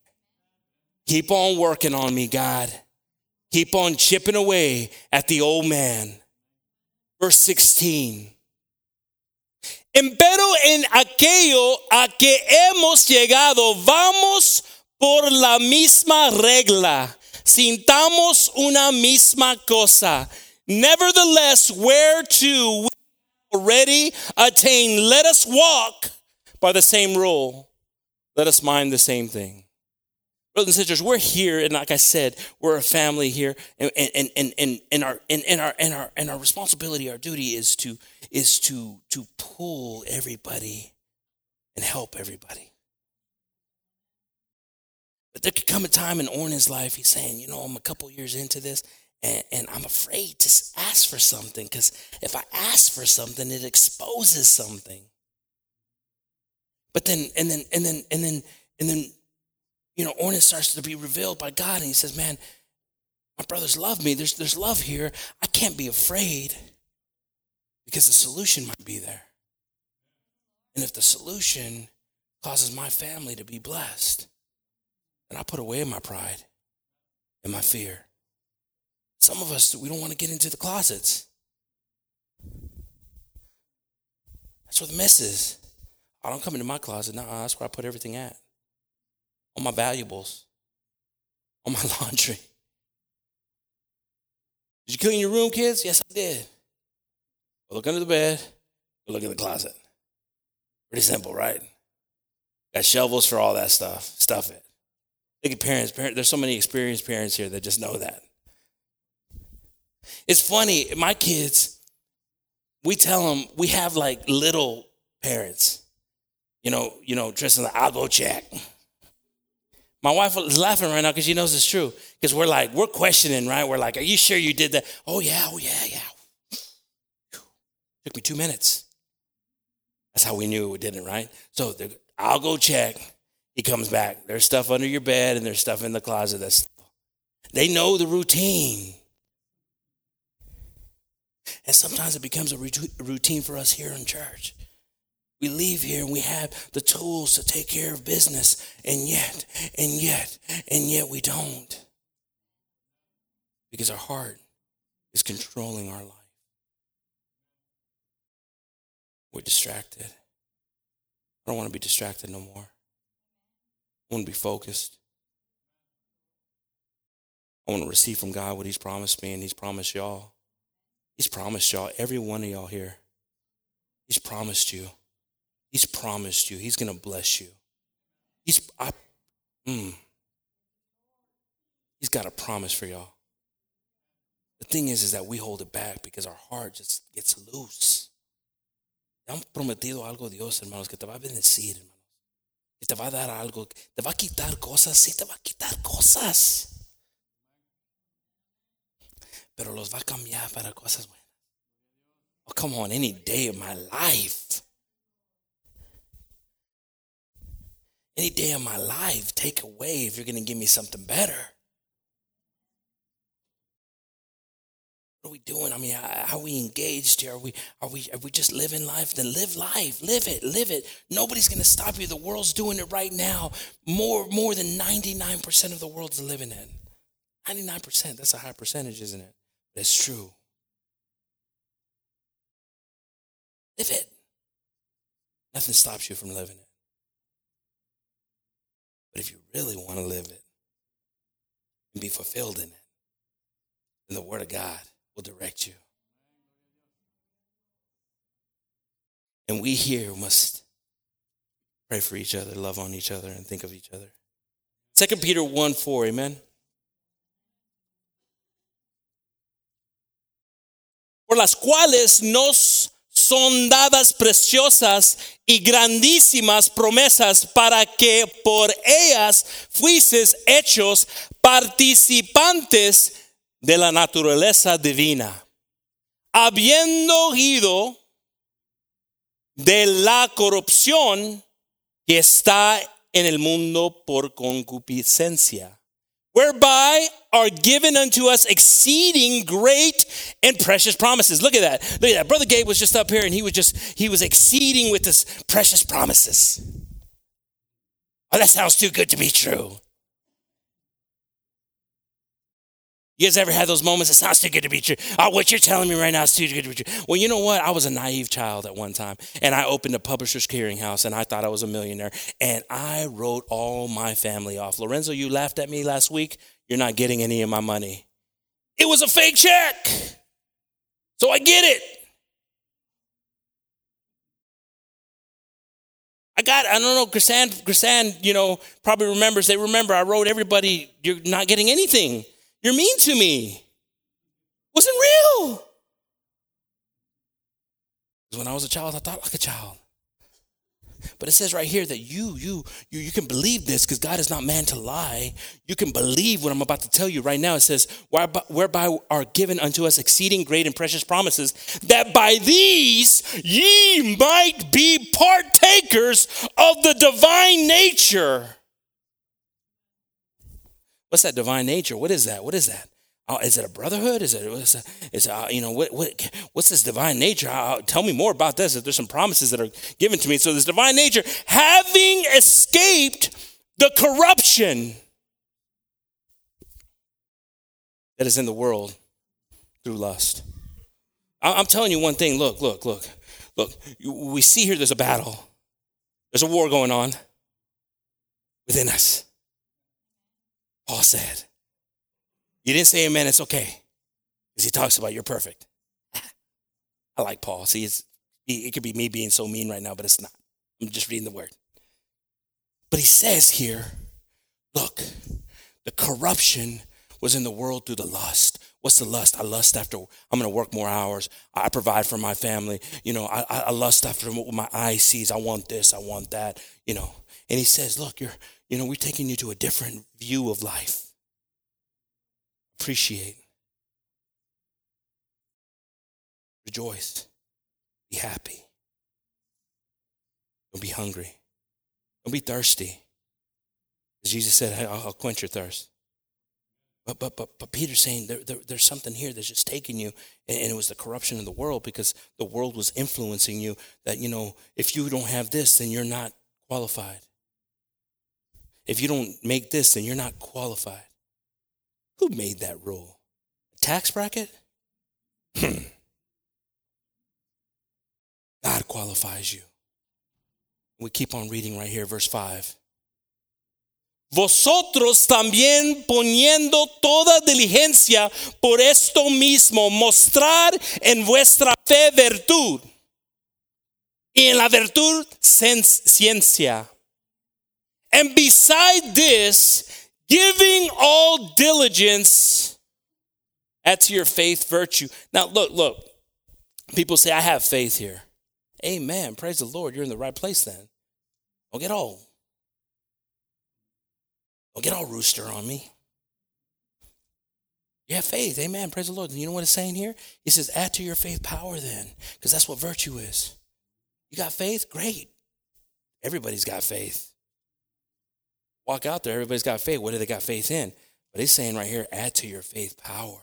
Keep on working on me, God. Keep on chipping away at the old man. Verse 16. Empero en aquello a que hemos llegado, vamos por la misma regla, sintamos una misma cosa. Nevertheless, where to we already attain, let us walk by the same rule. Let us mind the same thing. Brothers and sisters, we're here, and like I said, we're a family here, and and and and, and our and, and our and our and our responsibility, our duty is to is to to pull everybody and help everybody. But there could come a time in Orna's life, he's saying, you know, I'm a couple years into this, and, and I'm afraid to ask for something because if I ask for something, it exposes something. But then, and then, and then, and then, and then you know, Ornan starts to be revealed by God, and he says, Man, my brothers love me. There's, there's love here. I can't be afraid because the solution might be there. And if the solution causes my family to be blessed, then I put away my pride and my fear. Some of us, we don't want to get into the closets. That's where the mess is. I don't come into my closet. No, that's where I put everything at on my valuables, on my laundry. Did you clean your room, kids? Yes, I did. look under the bed, look in the closet. Pretty simple, right? Got shovels for all that stuff. Stuff it. Look at parents. parents. There's so many experienced parents here that just know that. It's funny, my kids, we tell them we have like little parents. You know, you know, Tristan, I'll go check. My wife is laughing right now because she knows it's true. Because we're like, we're questioning, right? We're like, are you sure you did that? Oh, yeah, oh, yeah, yeah. Took me two minutes. That's how we knew it didn't, right? So I'll go check. He comes back. There's stuff under your bed and there's stuff in the closet. That's they know the routine. And sometimes it becomes a routine for us here in church. We leave here and we have the tools to take care of business, and yet, and yet, and yet we don't. Because our heart is controlling our life. We're distracted. I don't want to be distracted no more. I want to be focused. I want to receive from God what He's promised me and He's promised y'all. He's promised y'all, every one of y'all here. He's promised you. He's promised you. He's going to bless you. He's, I, mm, he's got a promise for y'all. The thing is, is that we hold it back because our heart just gets loose. Te han prometido algo Dios, hermanos, que te va a bendecir, hermanos. Que te va a dar algo, te va a quitar cosas, sí te va a quitar cosas. Pero los va a cambiar para cosas buenas. Oh, come on, any day of my life. Any day of my life take away if you're going to give me something better. What are we doing? I mean, are we engaged here? Are we are we are we just living life? Then live life, live it, live it. Nobody's going to stop you. The world's doing it right now. More more than ninety nine percent of the world's living it. Ninety nine percent. That's a high percentage, isn't it? That's true. Live it. Nothing stops you from living it. But if you really want to live it and be fulfilled in it, then the Word of God will direct you. And we here must pray for each other, love on each other, and think of each other. Second Peter 1 4, amen. Por las cuales nos son dadas preciosas y grandísimas promesas para que por ellas fuises hechos participantes de la naturaleza divina, habiendo ido de la corrupción que está en el mundo por concupiscencia, whereby are given unto us exceeding great and precious promises. Look at that. Look at that. Brother Gabe was just up here and he was just, he was exceeding with his precious promises. Oh, that sounds too good to be true. You guys ever had those moments? It's not too good to be true. Oh, what you're telling me right now is too good to be true. Well, you know what? I was a naive child at one time, and I opened a publisher's clearinghouse, and I thought I was a millionaire, and I wrote all my family off. Lorenzo, you laughed at me last week. You're not getting any of my money. It was a fake check. So I get it. I got, I don't know, Grisan, Grisan, you know, probably remembers, they remember I wrote everybody, you're not getting anything. You're mean to me. Wasn't real. When I was a child, I thought like a child. But it says right here that you, you, you, you can believe this because God is not man to lie. You can believe what I'm about to tell you right now. It says, whereby, whereby are given unto us exceeding great and precious promises, that by these ye might be partakers of the divine nature. What's that divine nature? What is that? What is that? Oh, is it a brotherhood? Is it, is it, is it uh, you know, what, what, what's this divine nature? Uh, tell me more about this. If there's some promises that are given to me. So, this divine nature, having escaped the corruption that is in the world through lust. I'm telling you one thing. Look, look, look, look. We see here there's a battle, there's a war going on within us. Paul said, you didn't say amen, it's okay. Because he talks about you're perfect. I like Paul. See, it could be me being so mean right now, but it's not. I'm just reading the word. But he says here, look, the corruption was in the world through the lust. What's the lust? I lust after, I'm going to work more hours. I provide for my family. You know, I, I lust after what my eye sees. I want this, I want that, you know. And he says, look, you're, you know, we're taking you to a different view of life appreciate, rejoice, be happy. Don't be hungry. Don't be thirsty. As Jesus said, I'll, I'll quench your thirst. But, but, but, but Peter's saying there, there, there's something here that's just taking you, and, and it was the corruption of the world because the world was influencing you that, you know, if you don't have this, then you're not qualified. If you don't make this, then you're not qualified. Who made that rule? tax bracket? Hmm. God qualifies you. We keep on reading right here, verse 5. Vosotros también poniendo toda diligencia por esto mismo, mostrar en vuestra fe virtud y en la virtud ciencia. And beside this, Giving all diligence, to your faith virtue. Now, look, look. People say, I have faith here. Amen. Praise the Lord. You're in the right place then. Don't get all. Don't get all rooster on me. You have faith. Amen. Praise the Lord. And you know what it's saying here? It says, add to your faith power then, because that's what virtue is. You got faith? Great. Everybody's got faith. Walk out there, everybody's got faith. What do they got faith in? But he's saying right here, add to your faith power.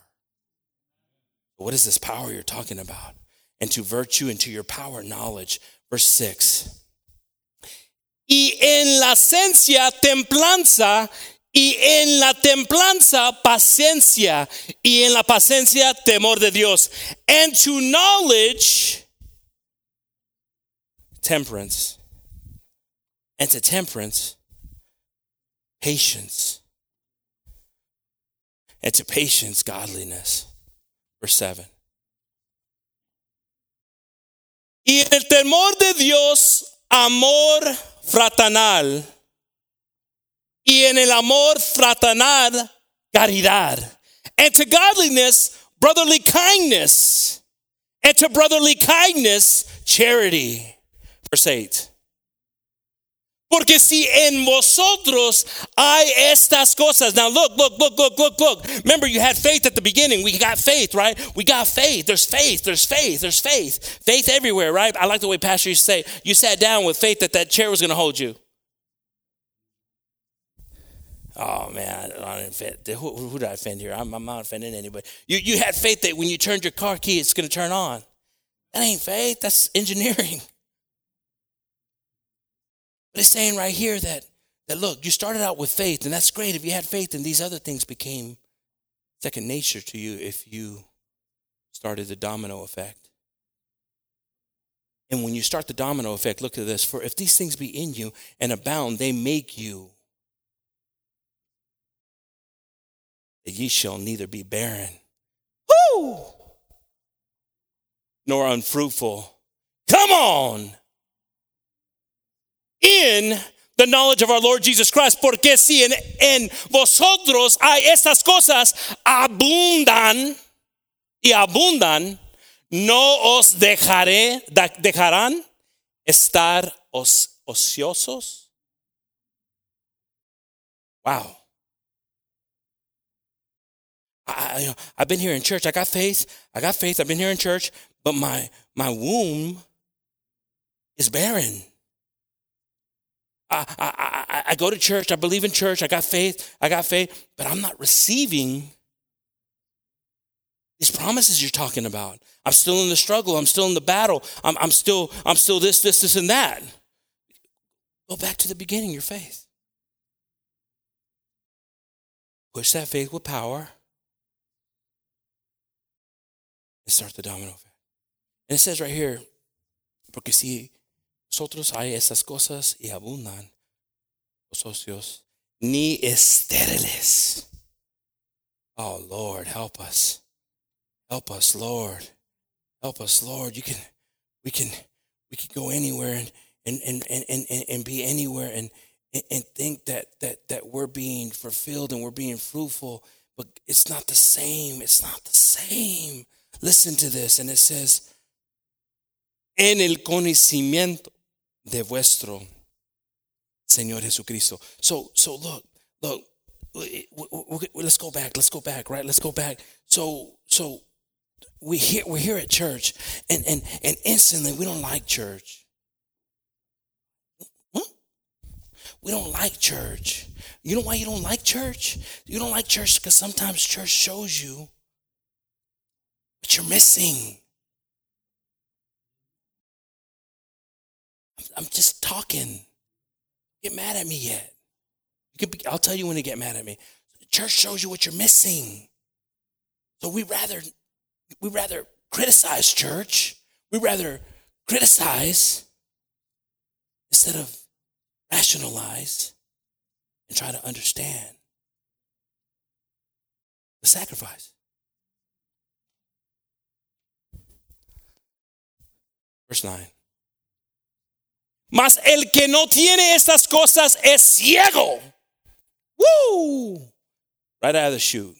What is this power you're talking about? And to virtue and to your power, knowledge. Verse 6. Y en la ciencia, templanza, y en la templanza, paciencia, y en la paciencia, temor de Dios. And to knowledge, temperance. And to temperance, patience. And to patience, godliness. Verse 7. Y en el temor de Dios, amor fraternal. Y en el amor fraternal, caridad. And to godliness, brotherly kindness. And to brotherly kindness, charity. Verse 8. Porque si en vosotros hay estas cosas. Now look, look, look, look, look, look. Remember, you had faith at the beginning. We got faith, right? We got faith. There's faith. There's faith. There's faith. Faith everywhere, right? I like the way Pastor used to say, you sat down with faith that that chair was going to hold you. Oh man, I didn't offend. Who, who did I offend here? I'm, I'm not offending anybody. You, you had faith that when you turned your car key, it's going to turn on. That ain't faith. That's engineering. But it's saying right here that, that look, you started out with faith, and that's great. If you had faith, and these other things became second nature to you if you started the domino effect. And when you start the domino effect, look at this. For if these things be in you and abound, they make you that ye shall neither be barren, whoo, nor unfruitful. Come on in the knowledge of our Lord Jesus Christ, porque si en, en vosotros hay estas cosas abundan y abundan, no os dejaré, dejarán estar os, ociosos. Wow. I, have been here in church. I got faith. I got faith. I've been here in church, but my my womb is barren. I, I, I, go to church, I believe in church, I got faith, I got faith, but I'm not receiving these promises you're talking about. I'm still in the struggle, I'm still in the battle, I'm, I'm still, I'm still this, this, this, and that. Go back to the beginning, your faith. Push that faith with power and start the domino effect. And it says right here, porque si Nosotros hay esas cosas y abundan los socios, ni estériles. Oh Lord, help us. Help us, Lord. Help us, Lord. You can we can we can go anywhere and and and and, and, and be anywhere and and think that that that we're being fulfilled and we're being fruitful, but it's not the same. It's not the same. Listen to this, and it says, en el conocimiento de vuestro Señor Jesucristo. So, so look, look, let's go back. Let's go back, right? Let's go back. So, so we here, we're here at church, and and and instantly we don't like church. Huh? We don't like church. You know why you don't like church? You don't like church because sometimes church shows you what you're missing. I'm just talking. Get mad at me yet. You be, I'll tell you when to get mad at me. church shows you what you're missing. So we rather we rather criticize church. We rather criticize instead of rationalize and try to understand the sacrifice. Verse 9. Mas el que no tiene estas cosas es ciego. Woo! Right out of the chute.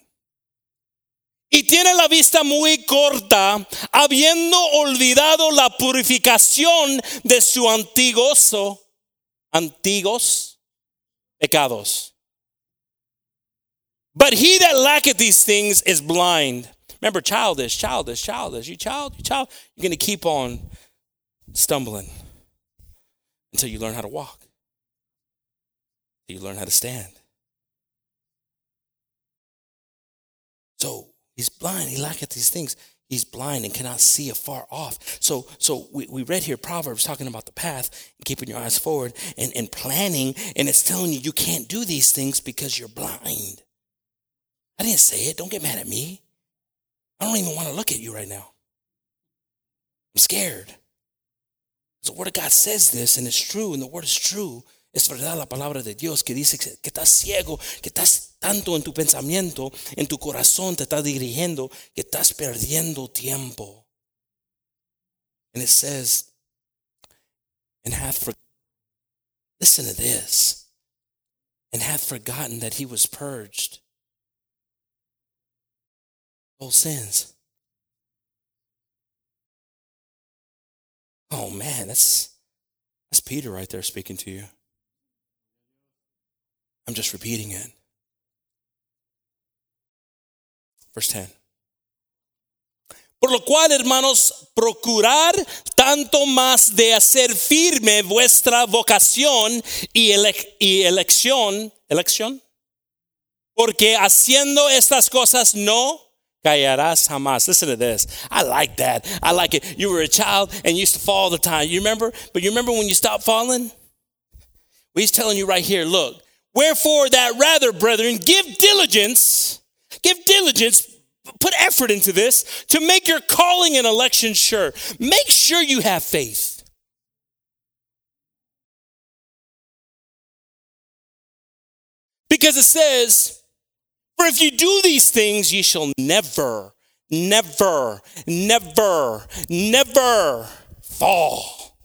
Y tiene la vista muy corta, habiendo olvidado la purificación de su antiguoso, antiguos pecados. But he that lacketh these things is blind. Remember, childish, childish, childish. You child, you child, you're going to keep on stumbling until you learn how to walk. until you learn how to stand. So he's blind. He lack at these things. He's blind and cannot see afar off. So, so we, we read here Proverbs talking about the path keeping your eyes forward and, and planning, and it's telling you you can't do these things because you're blind. I didn't say it. Don't get mad at me. I don't even want to look at you right now. I'm scared. The word of God says this, and it's true, and the word is true. Es verdad la palabra de Dios que dice que estás ciego, que estás tanto en tu pensamiento, en tu corazón te estás dirigiendo, que estás perdiendo tiempo. And it says, and hath for, listen to this, and hath forgotten that he was purged. All sins. Oh man, that's that's Peter right there speaking to you. I'm just repeating it. Verse 10. Por lo cual, hermanos, procurar tanto más de hacer firme vuestra vocación y, ele y elección, elección, porque haciendo estas cosas no callarás jamás. Listen to this. I like that. I like it. You were a child and used to fall all the time. You remember? But you remember when you stopped falling? Well, he's telling you right here, look, Wherefore, that rather, brethren, give diligence, give diligence, put effort into this to make your calling and election sure. Make sure you have faith. Because it says, For if you do these things, ye shall never, never, never, never fall.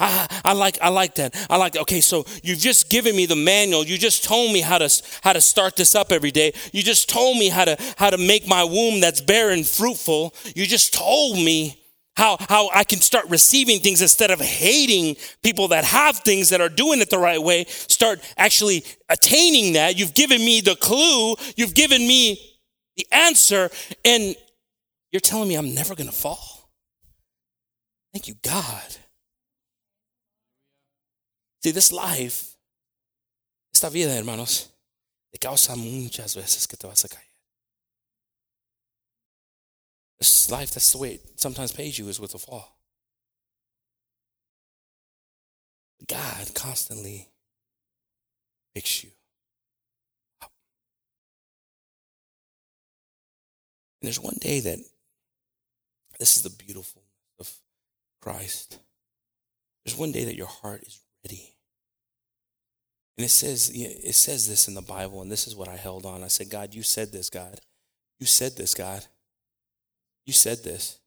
I, I like I like that. I like. Okay, so you've just given me the manual. You just told me how to how to start this up every day. You just told me how to how to make my womb that's barren fruitful. You just told me how how I can start receiving things instead of hating people that have things that are doing it the right way. Start actually attaining that. You've given me the clue. You've given me the answer, and you're telling me I'm never going to fall. Thank you, God. See, this life, esta vida, hermanos, te causa muchas veces que te vas a caer. Life, that's the way it sometimes pays you, is with a fall. God constantly picks you up. And there's one day that this is the beautiful of Christ. There's one day that your heart is ready. And it says, it says this in the Bible, and this is what I held on. I said, God, you said this, God. You said this, God. You said this.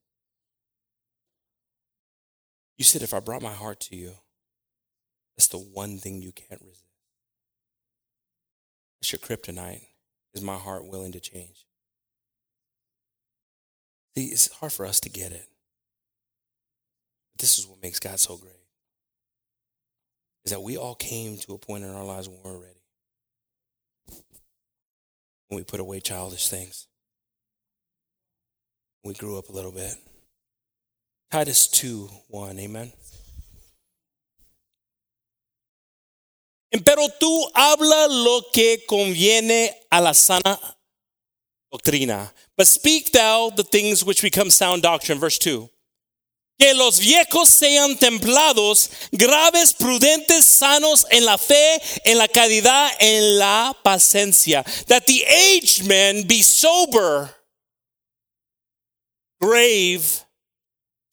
You said, if I brought my heart to you, that's the one thing you can't resist. That's your kryptonite. Is my heart willing to change? See, it's hard for us to get it. But this is what makes God so great is that we all came to a point in our lives when we we're ready. When we put away childish things. We grew up a little bit. Titus 2 1, amen. Pero tú habla lo que conviene a la sana doctrina. But speak thou the things which become sound doctrine. Verse 2. Que los viejos sean templados, graves, prudentes, sanos en la fe, en la caridad, en la paciencia. That the aged men be sober, grave,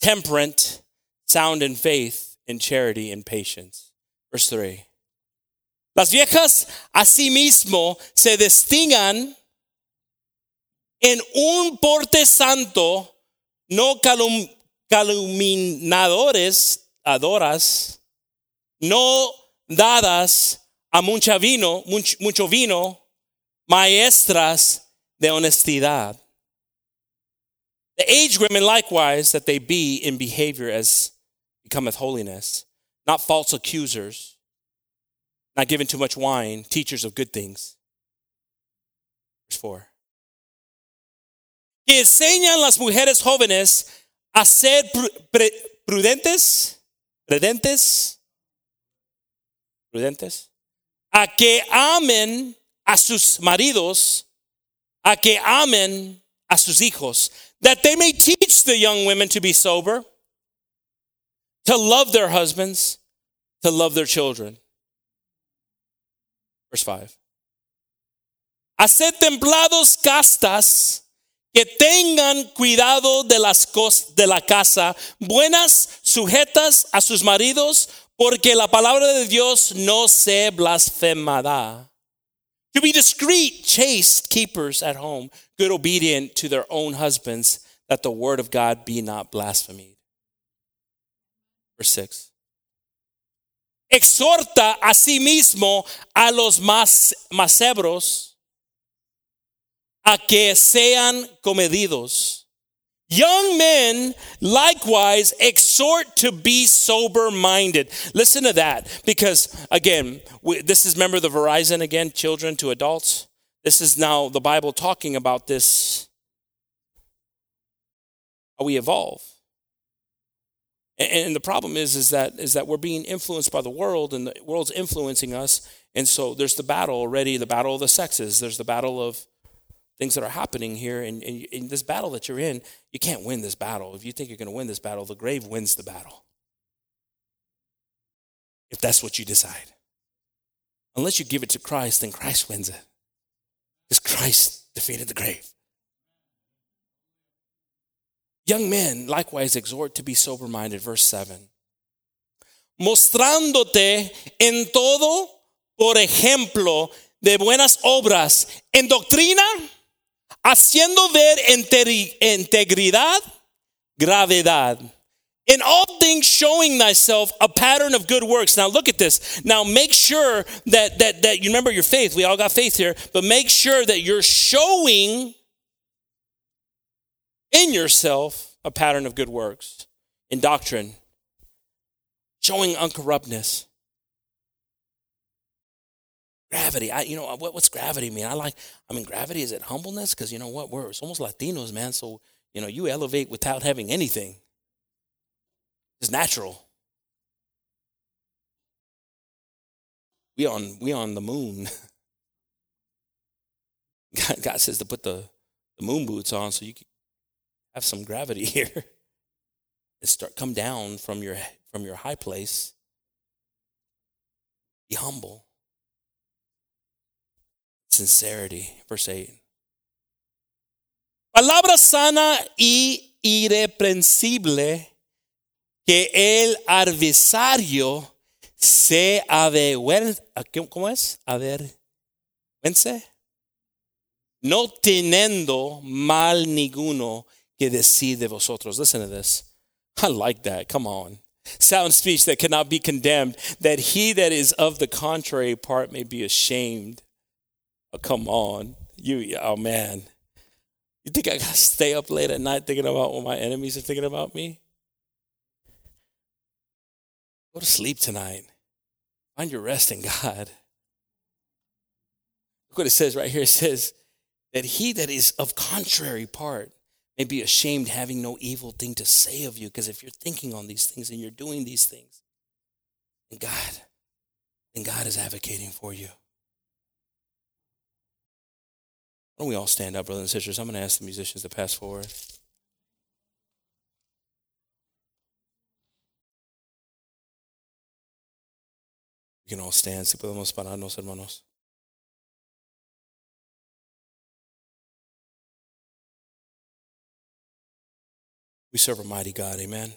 temperate, sound in faith, in charity, and patience. Verse 3. Las viejas asimismo se distingan en un porte santo, no calum calumniadores, adoras, no dadas a mucho vino, mucho vino, maestras de honestidad. The aged women likewise that they be in behavior as becometh holiness, not false accusers, not given too much wine, teachers of good things. Verse 4. Que enseñan las mujeres jóvenes a ser prudentes, prudentes, prudentes, a que amen a sus maridos, a que amen a sus hijos, that they may teach the young women to be sober, to love their husbands, to love their children. Verse 5. Haced templados castas que tengan cuidado de las cosas de la casa, buenas, sujetas a sus maridos, porque la palabra de Dios no se blasfemará. To be discreet, chaste keepers at home, good, obedient to their own husbands, that the word of God be not blasphemed. Verse 6. Exhorta a sí a los más macebros a que sean comedidos. Young men likewise exhort to be sober minded. Listen to that because, again, we, this is remember the Verizon again, children to adults. This is now the Bible talking about this, how we evolve. And, and the problem is, is that, is that we're being influenced by the world and the world's influencing us. And so there's the battle already, the battle of the sexes. There's the battle of things that are happening here. And in this battle that you're in, you can't win this battle. If you think you're going to win this battle, the grave wins the battle. If that's what you decide. Unless you give it to Christ, then Christ wins it. Because Christ defeated the grave. Young men likewise exhort to be sober minded. Verse 7. Mostrándote en todo, por ejemplo, de buenas obras, en doctrina, haciendo ver integridad, gravedad. In all things, showing thyself a pattern of good works. Now, look at this. Now, make sure that, that, that you remember your faith. We all got faith here, but make sure that you're showing in yourself a pattern of good works in doctrine, showing uncorruptness. Gravity. I, you know, what, what's gravity mean? I like, I mean, gravity is it humbleness? Because you know what? We're it's almost Latinos, man. So, you know, you elevate without having anything. It's natural. We on we on the moon. God, God says to put the, the moon boots on so you can have some gravity here. and start come down from your from your high place. Be humble sincerity. Verse 8. Palabra sana y irreprensible que el adversario se avergüenza. ¿Cómo es? Avergüence. No teniendo mal ninguno que decir de vosotros. Listen to this. I like that. Come on. Sound speech that cannot be condemned, that he that is of the contrary part may be ashamed. Oh, come on. You, oh man. You think I gotta stay up late at night thinking about what my enemies are thinking about me? Go to sleep tonight. Find your rest in God. Look what it says right here. It says that he that is of contrary part may be ashamed, having no evil thing to say of you. Because if you're thinking on these things and you're doing these things, then God, then God is advocating for you. Why don't we all stand up, brothers and sisters? I'm going to ask the musicians to pass forward. We can all stand. Podemos pararnos, hermanos. We serve a mighty God, amen.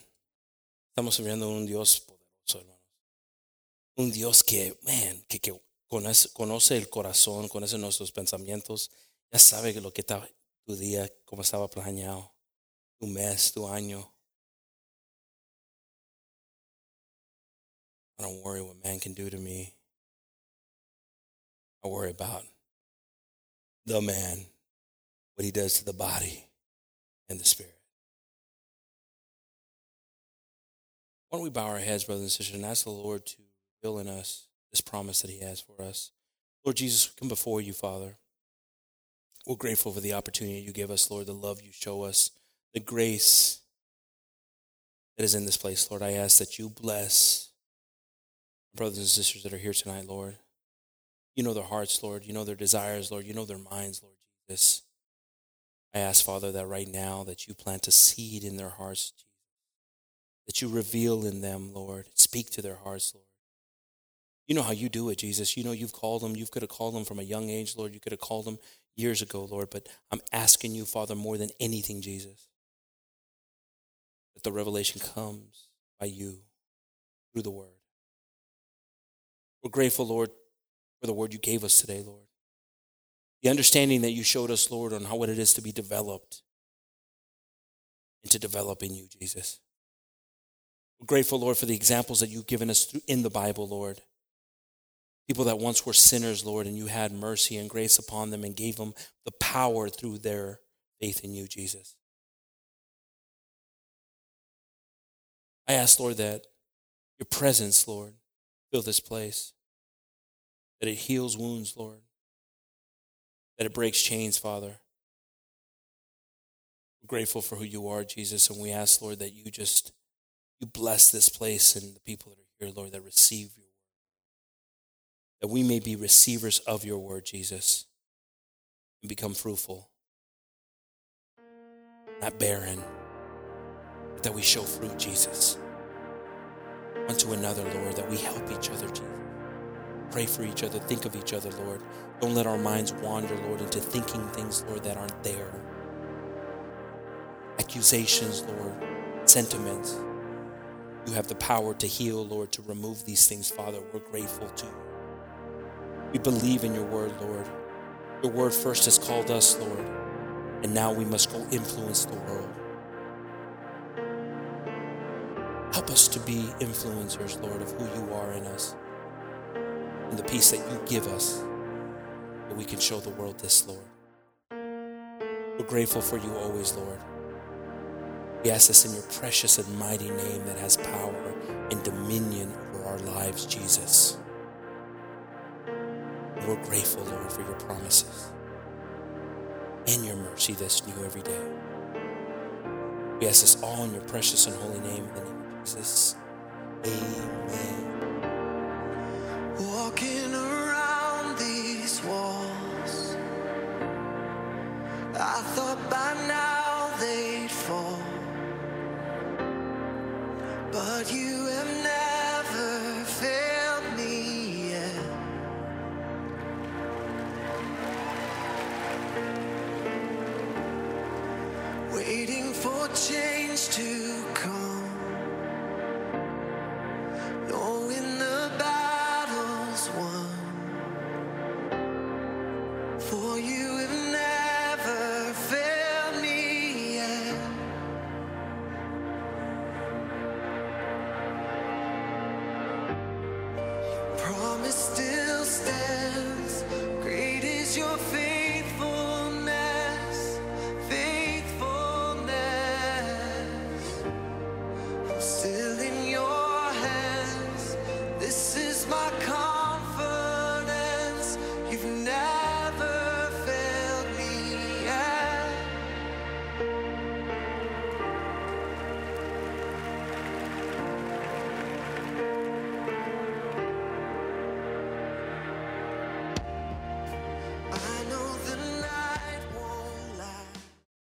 Estamos un Dios poderoso, hermanos. Un Dios que, man, que, que conoce, conoce el corazón, conoce nuestros pensamientos ya sabe lo que tu día, cómo estaba planeado, tu mes, tu año. I don't worry what man can do to me. I worry about the man, what he does to the body and the spirit. Why don't we bow our heads, brothers and sisters, and ask the Lord to fill in us this promise that he has for us? Lord Jesus, we come before you, Father. We're grateful for the opportunity you give us, Lord, the love you show us, the grace that is in this place, Lord. I ask that you bless brothers and sisters that are here tonight, Lord. You know their hearts, Lord. You know their desires, Lord. You know their minds, Lord Jesus. I ask, Father, that right now that you plant a seed in their hearts, Jesus. That you reveal in them, Lord. Speak to their hearts, Lord. You know how you do it, Jesus. You know you've called them. You could have called them from a young age, Lord. You could have called them years ago, Lord. But I'm asking you, Father, more than anything, Jesus, that the revelation comes by you through the word. We're grateful, Lord, for the word you gave us today, Lord. The understanding that you showed us, Lord, on how what it is to be developed and to develop in you, Jesus. We're grateful, Lord, for the examples that you've given us in the Bible, Lord. People that once were sinners, Lord, and you had mercy and grace upon them and gave them the power through their faith in you, Jesus. I ask, Lord, that your presence, Lord, fill this place, that it heals wounds, Lord, that it breaks chains, Father. We're grateful for who you are, Jesus, and we ask, Lord, that you just you bless this place and the people that are here, Lord, that receive your. That we may be receivers of your word, Jesus, and become fruitful, not barren, but that we show fruit, Jesus, unto another, Lord, that we help each other, Jesus. Pray for each other, think of each other, Lord. Don't let our minds wander, Lord, into thinking things, Lord, that aren't there. Accusations, Lord, sentiments you have the power to heal, Lord, to remove these things, Father. We're grateful to you. We believe in your word, Lord. Your word first has called us, Lord, and now we must go influence the world. Help us to be influencers, Lord, of who you are in us and the peace that you give us that we can show the world this, Lord. We're grateful for you always, Lord. We ask this in your precious and mighty name that has power and dominion over our lives, Jesus. We're grateful, Lord, for your promises and your mercy that's new every day. We ask this all in your precious and holy name, in the name of Jesus. Amen.